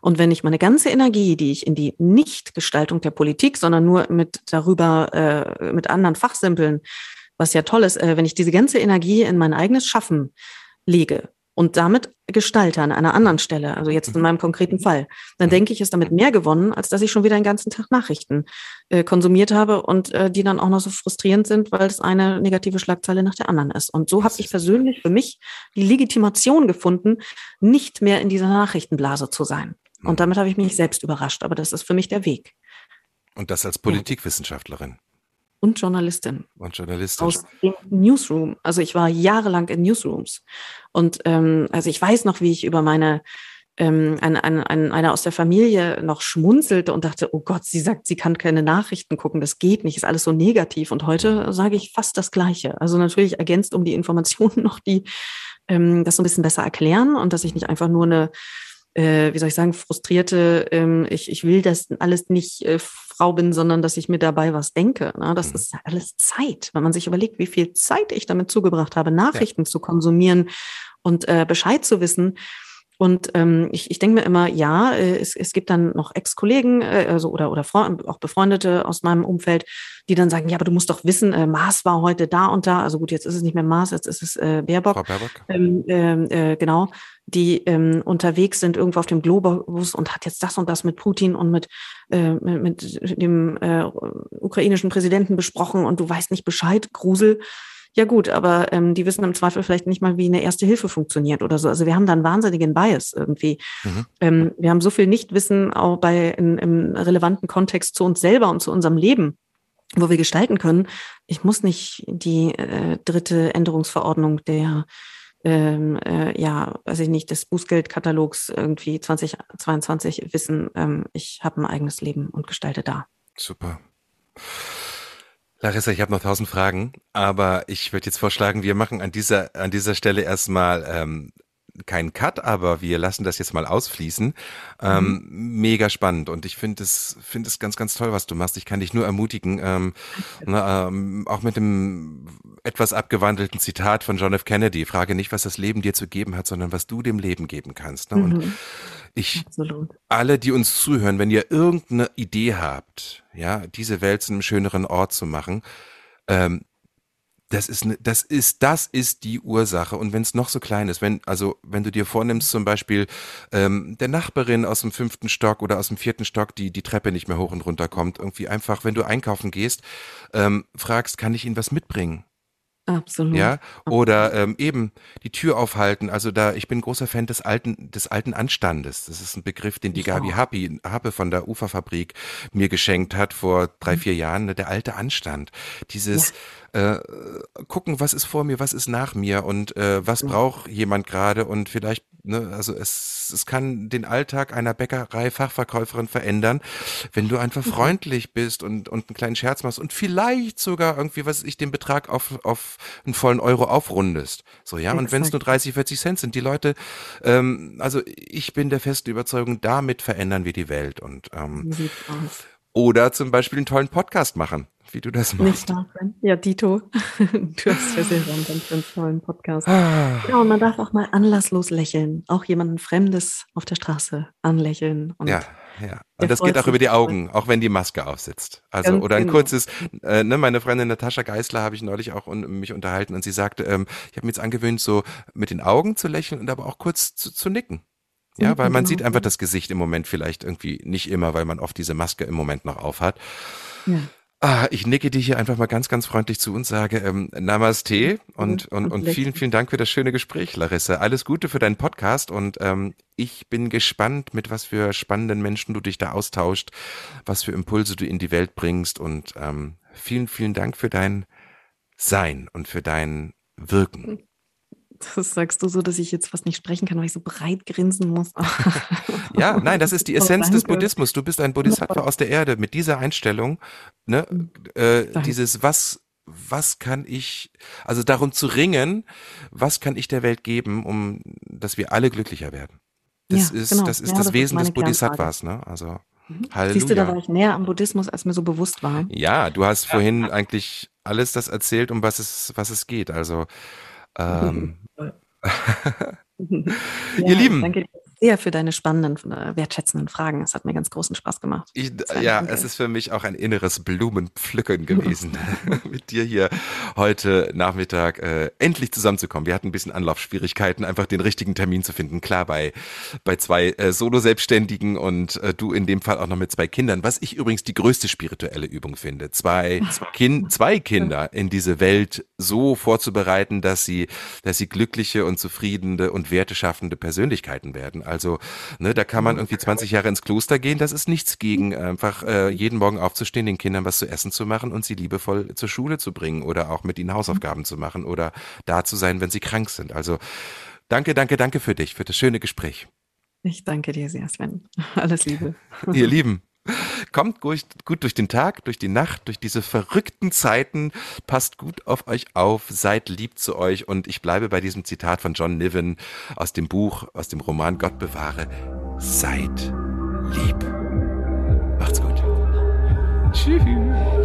S2: Und wenn ich meine ganze Energie, die ich in die Nichtgestaltung der Politik, sondern nur mit darüber, äh, mit anderen Fachsimpeln, was ja toll ist, äh, wenn ich diese ganze Energie in mein eigenes Schaffen lege, und damit gestalte an einer anderen Stelle, also jetzt in mhm. meinem konkreten Fall, dann denke ich, ist damit mehr gewonnen, als dass ich schon wieder den ganzen Tag Nachrichten äh, konsumiert habe und äh, die dann auch noch so frustrierend sind, weil es eine negative Schlagzeile nach der anderen ist. Und so habe ich persönlich für mich die Legitimation gefunden, nicht mehr in dieser Nachrichtenblase zu sein. Und mhm. damit habe ich mich selbst überrascht, aber das ist für mich der Weg.
S1: Und das als Politikwissenschaftlerin
S2: und Journalistin.
S1: Und Journalistin. Aus
S2: dem Newsroom. Also ich war jahrelang in Newsrooms. Und ähm, also ich weiß noch, wie ich über meine ähm, eine, eine, eine aus der Familie noch schmunzelte und dachte, oh Gott, sie sagt, sie kann keine Nachrichten gucken, das geht nicht, ist alles so negativ. Und heute sage ich fast das Gleiche. Also natürlich ergänzt um die Informationen noch, die ähm, das so ein bisschen besser erklären und dass ich nicht einfach nur eine äh, wie soll ich sagen, frustrierte, ähm, ich, ich will das alles nicht äh, Frau bin, sondern dass ich mir dabei was denke. Ne? Das mhm. ist alles Zeit, wenn man sich überlegt, wie viel Zeit ich damit zugebracht habe, Nachrichten ja. zu konsumieren und äh, Bescheid zu wissen. Und ähm, ich, ich denke mir immer, ja, äh, es, es gibt dann noch Ex-Kollegen äh, also, oder, oder auch Befreundete aus meinem Umfeld, die dann sagen, ja, aber du musst doch wissen, äh, Mars war heute da und da. Also gut, jetzt ist es nicht mehr Mars, jetzt ist es äh, Baerbock. Frau Baerbock. Ähm, äh, äh, genau, die ähm, unterwegs sind irgendwo auf dem Globus und hat jetzt das und das mit Putin und mit, äh, mit, mit dem äh, ukrainischen Präsidenten besprochen und du weißt nicht Bescheid, Grusel. Ja gut, aber ähm, die wissen im Zweifel vielleicht nicht mal, wie eine erste Hilfe funktioniert oder so. Also wir haben da einen wahnsinnigen Bias irgendwie. Mhm. Ähm, wir haben so viel Nichtwissen auch bei in, im relevanten Kontext zu uns selber und zu unserem Leben wo wir gestalten können. Ich muss nicht die äh, dritte Änderungsverordnung der ähm, äh, ja, weiß ich nicht, des Bußgeldkatalogs irgendwie 2022 wissen, ähm, ich habe ein eigenes Leben und gestalte da.
S1: Super. Larissa, ich habe noch tausend Fragen, aber ich würde jetzt vorschlagen, wir machen an dieser, an dieser Stelle erstmal ähm, keinen Cut, aber wir lassen das jetzt mal ausfließen. Ähm, mhm. Mega spannend und ich finde es finde es ganz ganz toll, was du machst. Ich kann dich nur ermutigen, ähm, na, ähm, auch mit dem etwas abgewandelten Zitat von John F. Kennedy: Frage nicht, was das Leben dir zu geben hat, sondern was du dem Leben geben kannst. Ne? Und mhm. Ich Absolut. alle, die uns zuhören, wenn ihr irgendeine Idee habt, ja, diese Welt zu einem schöneren Ort zu machen, ähm, Das ist, ne, das ist, das ist die Ursache. Und wenn es noch so klein ist, wenn, also wenn du dir vornimmst, zum Beispiel ähm, der Nachbarin aus dem fünften Stock oder aus dem vierten Stock, die die Treppe nicht mehr hoch und runter kommt, irgendwie einfach, wenn du einkaufen gehst, ähm, fragst, kann ich Ihnen was mitbringen?
S2: Absolut.
S1: Ja, oder ähm, eben die Tür aufhalten. Also da, ich bin großer Fan des alten, des alten Anstandes. Das ist ein Begriff, den die
S2: Ich
S1: Gabi. Happy, Happe von der Uferfabrik mir geschenkt hat vor drei,
S2: Mhm.
S1: vier Jahren. Ne? Der alte Anstand. Dieses äh, gucken, was ist vor mir, was ist nach mir und äh, was braucht jemand gerade und vielleicht, ne, also es, es kann den Alltag einer Bäckerei-Fachverkäuferin verändern, wenn du einfach
S2: Mhm.
S1: freundlich bist und, und einen kleinen Scherz machst und vielleicht sogar irgendwie, was ich, den Betrag auf, auf einen vollen Euro aufrundest. So, ja, und wenn es nur
S2: Exakt.
S1: 30, 40 Cent sind, die Leute, ähm, also ich bin der festen Überzeugung, damit verändern wir die Welt und ähm,
S2: So sieht's aus.
S1: Oder zum Beispiel einen tollen Podcast machen, wie du das machst.
S2: Nicht? Ja, Dito. Du hast ja selber einen ganz, ganz tollen Podcast.
S1: Ah.
S2: Ja, und man darf auch mal anlasslos lächeln. Auch jemanden Fremdes auf der Straße anlächeln. Und
S1: Ja, ja. Und das geht auch über die. Augen, auch wenn die Maske aufsitzt. Also,
S2: Ganz
S1: oder ein
S2: genau.
S1: kurzes, äh, ne, meine Freundin Natascha Geisler habe ich neulich auch un, mich unterhalten und sie sagte, ähm, ich habe mir jetzt angewöhnt, so mit den Augen zu lächeln und aber auch kurz zu, zu nicken. Ja, weil man
S2: genau,
S1: sieht einfach das Gesicht im Moment vielleicht irgendwie nicht immer, weil man oft diese Maske im Moment noch aufhat.
S2: Ja.
S1: Ah, ich nicke dir hier einfach mal ganz, ganz freundlich zu und sage ähm, Namaste und, und,
S2: und
S1: vielen, vielen Dank für das schöne Gespräch, Larissa. Alles Gute für deinen Podcast und ähm, ich bin gespannt, mit was für spannenden Menschen du dich da austauscht, was für Impulse du in die Welt bringst und ähm, vielen, vielen Dank für dein Sein und für dein Wirken.
S2: Das sagst du so, dass ich jetzt fast nicht sprechen kann, weil ich so breit grinsen muss.
S1: Ja, nein, das ist die
S2: Oh,
S1: Essenz des
S2: danke.
S1: Buddhismus. Du bist ein Bodhisattva aus der Erde mit dieser Einstellung, ne?
S2: Mhm.
S1: Äh, dieses was was kann ich, also darum zu ringen, was kann ich der Welt geben, um dass wir alle glücklicher werden. Das
S2: Ja,
S1: ist
S2: genau.
S1: das ist
S2: Ja,
S1: das
S2: das ist
S1: Wesen des. Bodhisattvas, ne? Also
S2: Mhm.
S1: Halleluja.
S2: Siehst du, da war ich näher am Buddhismus, als mir so bewusst war.
S1: Ja, du hast vorhin eigentlich alles das erzählt, um was es was es geht. Also ähm, Ihr Lieben.
S2: Danke sehr für deine spannenden, äh, wertschätzenden Fragen. Es hat mir ganz großen Spaß gemacht.
S1: Ich, ja,
S2: danke.
S1: es ist für mich auch ein inneres Blumenpflücken gewesen, mit dir hier heute Nachmittag äh, endlich zusammenzukommen. Wir hatten ein bisschen Anlaufschwierigkeiten, einfach den richtigen Termin zu finden. Klar, bei, bei zwei äh, Solo-Selbstständigen und äh, du in dem Fall auch noch mit zwei Kindern, was ich übrigens die größte spirituelle Übung finde. Zwei, zwei, kind, zwei Kinder in diese Welt so vorzubereiten, dass sie, dass sie glückliche und zufriedene und werteschaffende Persönlichkeiten werden. Also, ne, da kann man irgendwie 20 Jahre ins Kloster gehen, das ist nichts gegen einfach äh, jeden Morgen aufzustehen, den Kindern was zu essen zu machen und sie liebevoll zur Schule zu bringen oder auch mit ihnen Hausaufgaben zu machen oder da zu sein, wenn sie krank sind. Also, danke, danke, danke für dich, für das schöne Gespräch.
S2: Ich danke dir sehr, Sven. Alles Liebe.
S1: Ihr Lieben, kommt gut, gut durch den Tag, durch die Nacht, durch diese verrückten Zeiten. Passt gut auf euch auf, seid lieb zu euch. Und ich bleibe bei diesem Zitat von John Niven aus dem Buch, aus dem Roman Gott bewahre. Seid lieb. Macht's gut. Tschüss.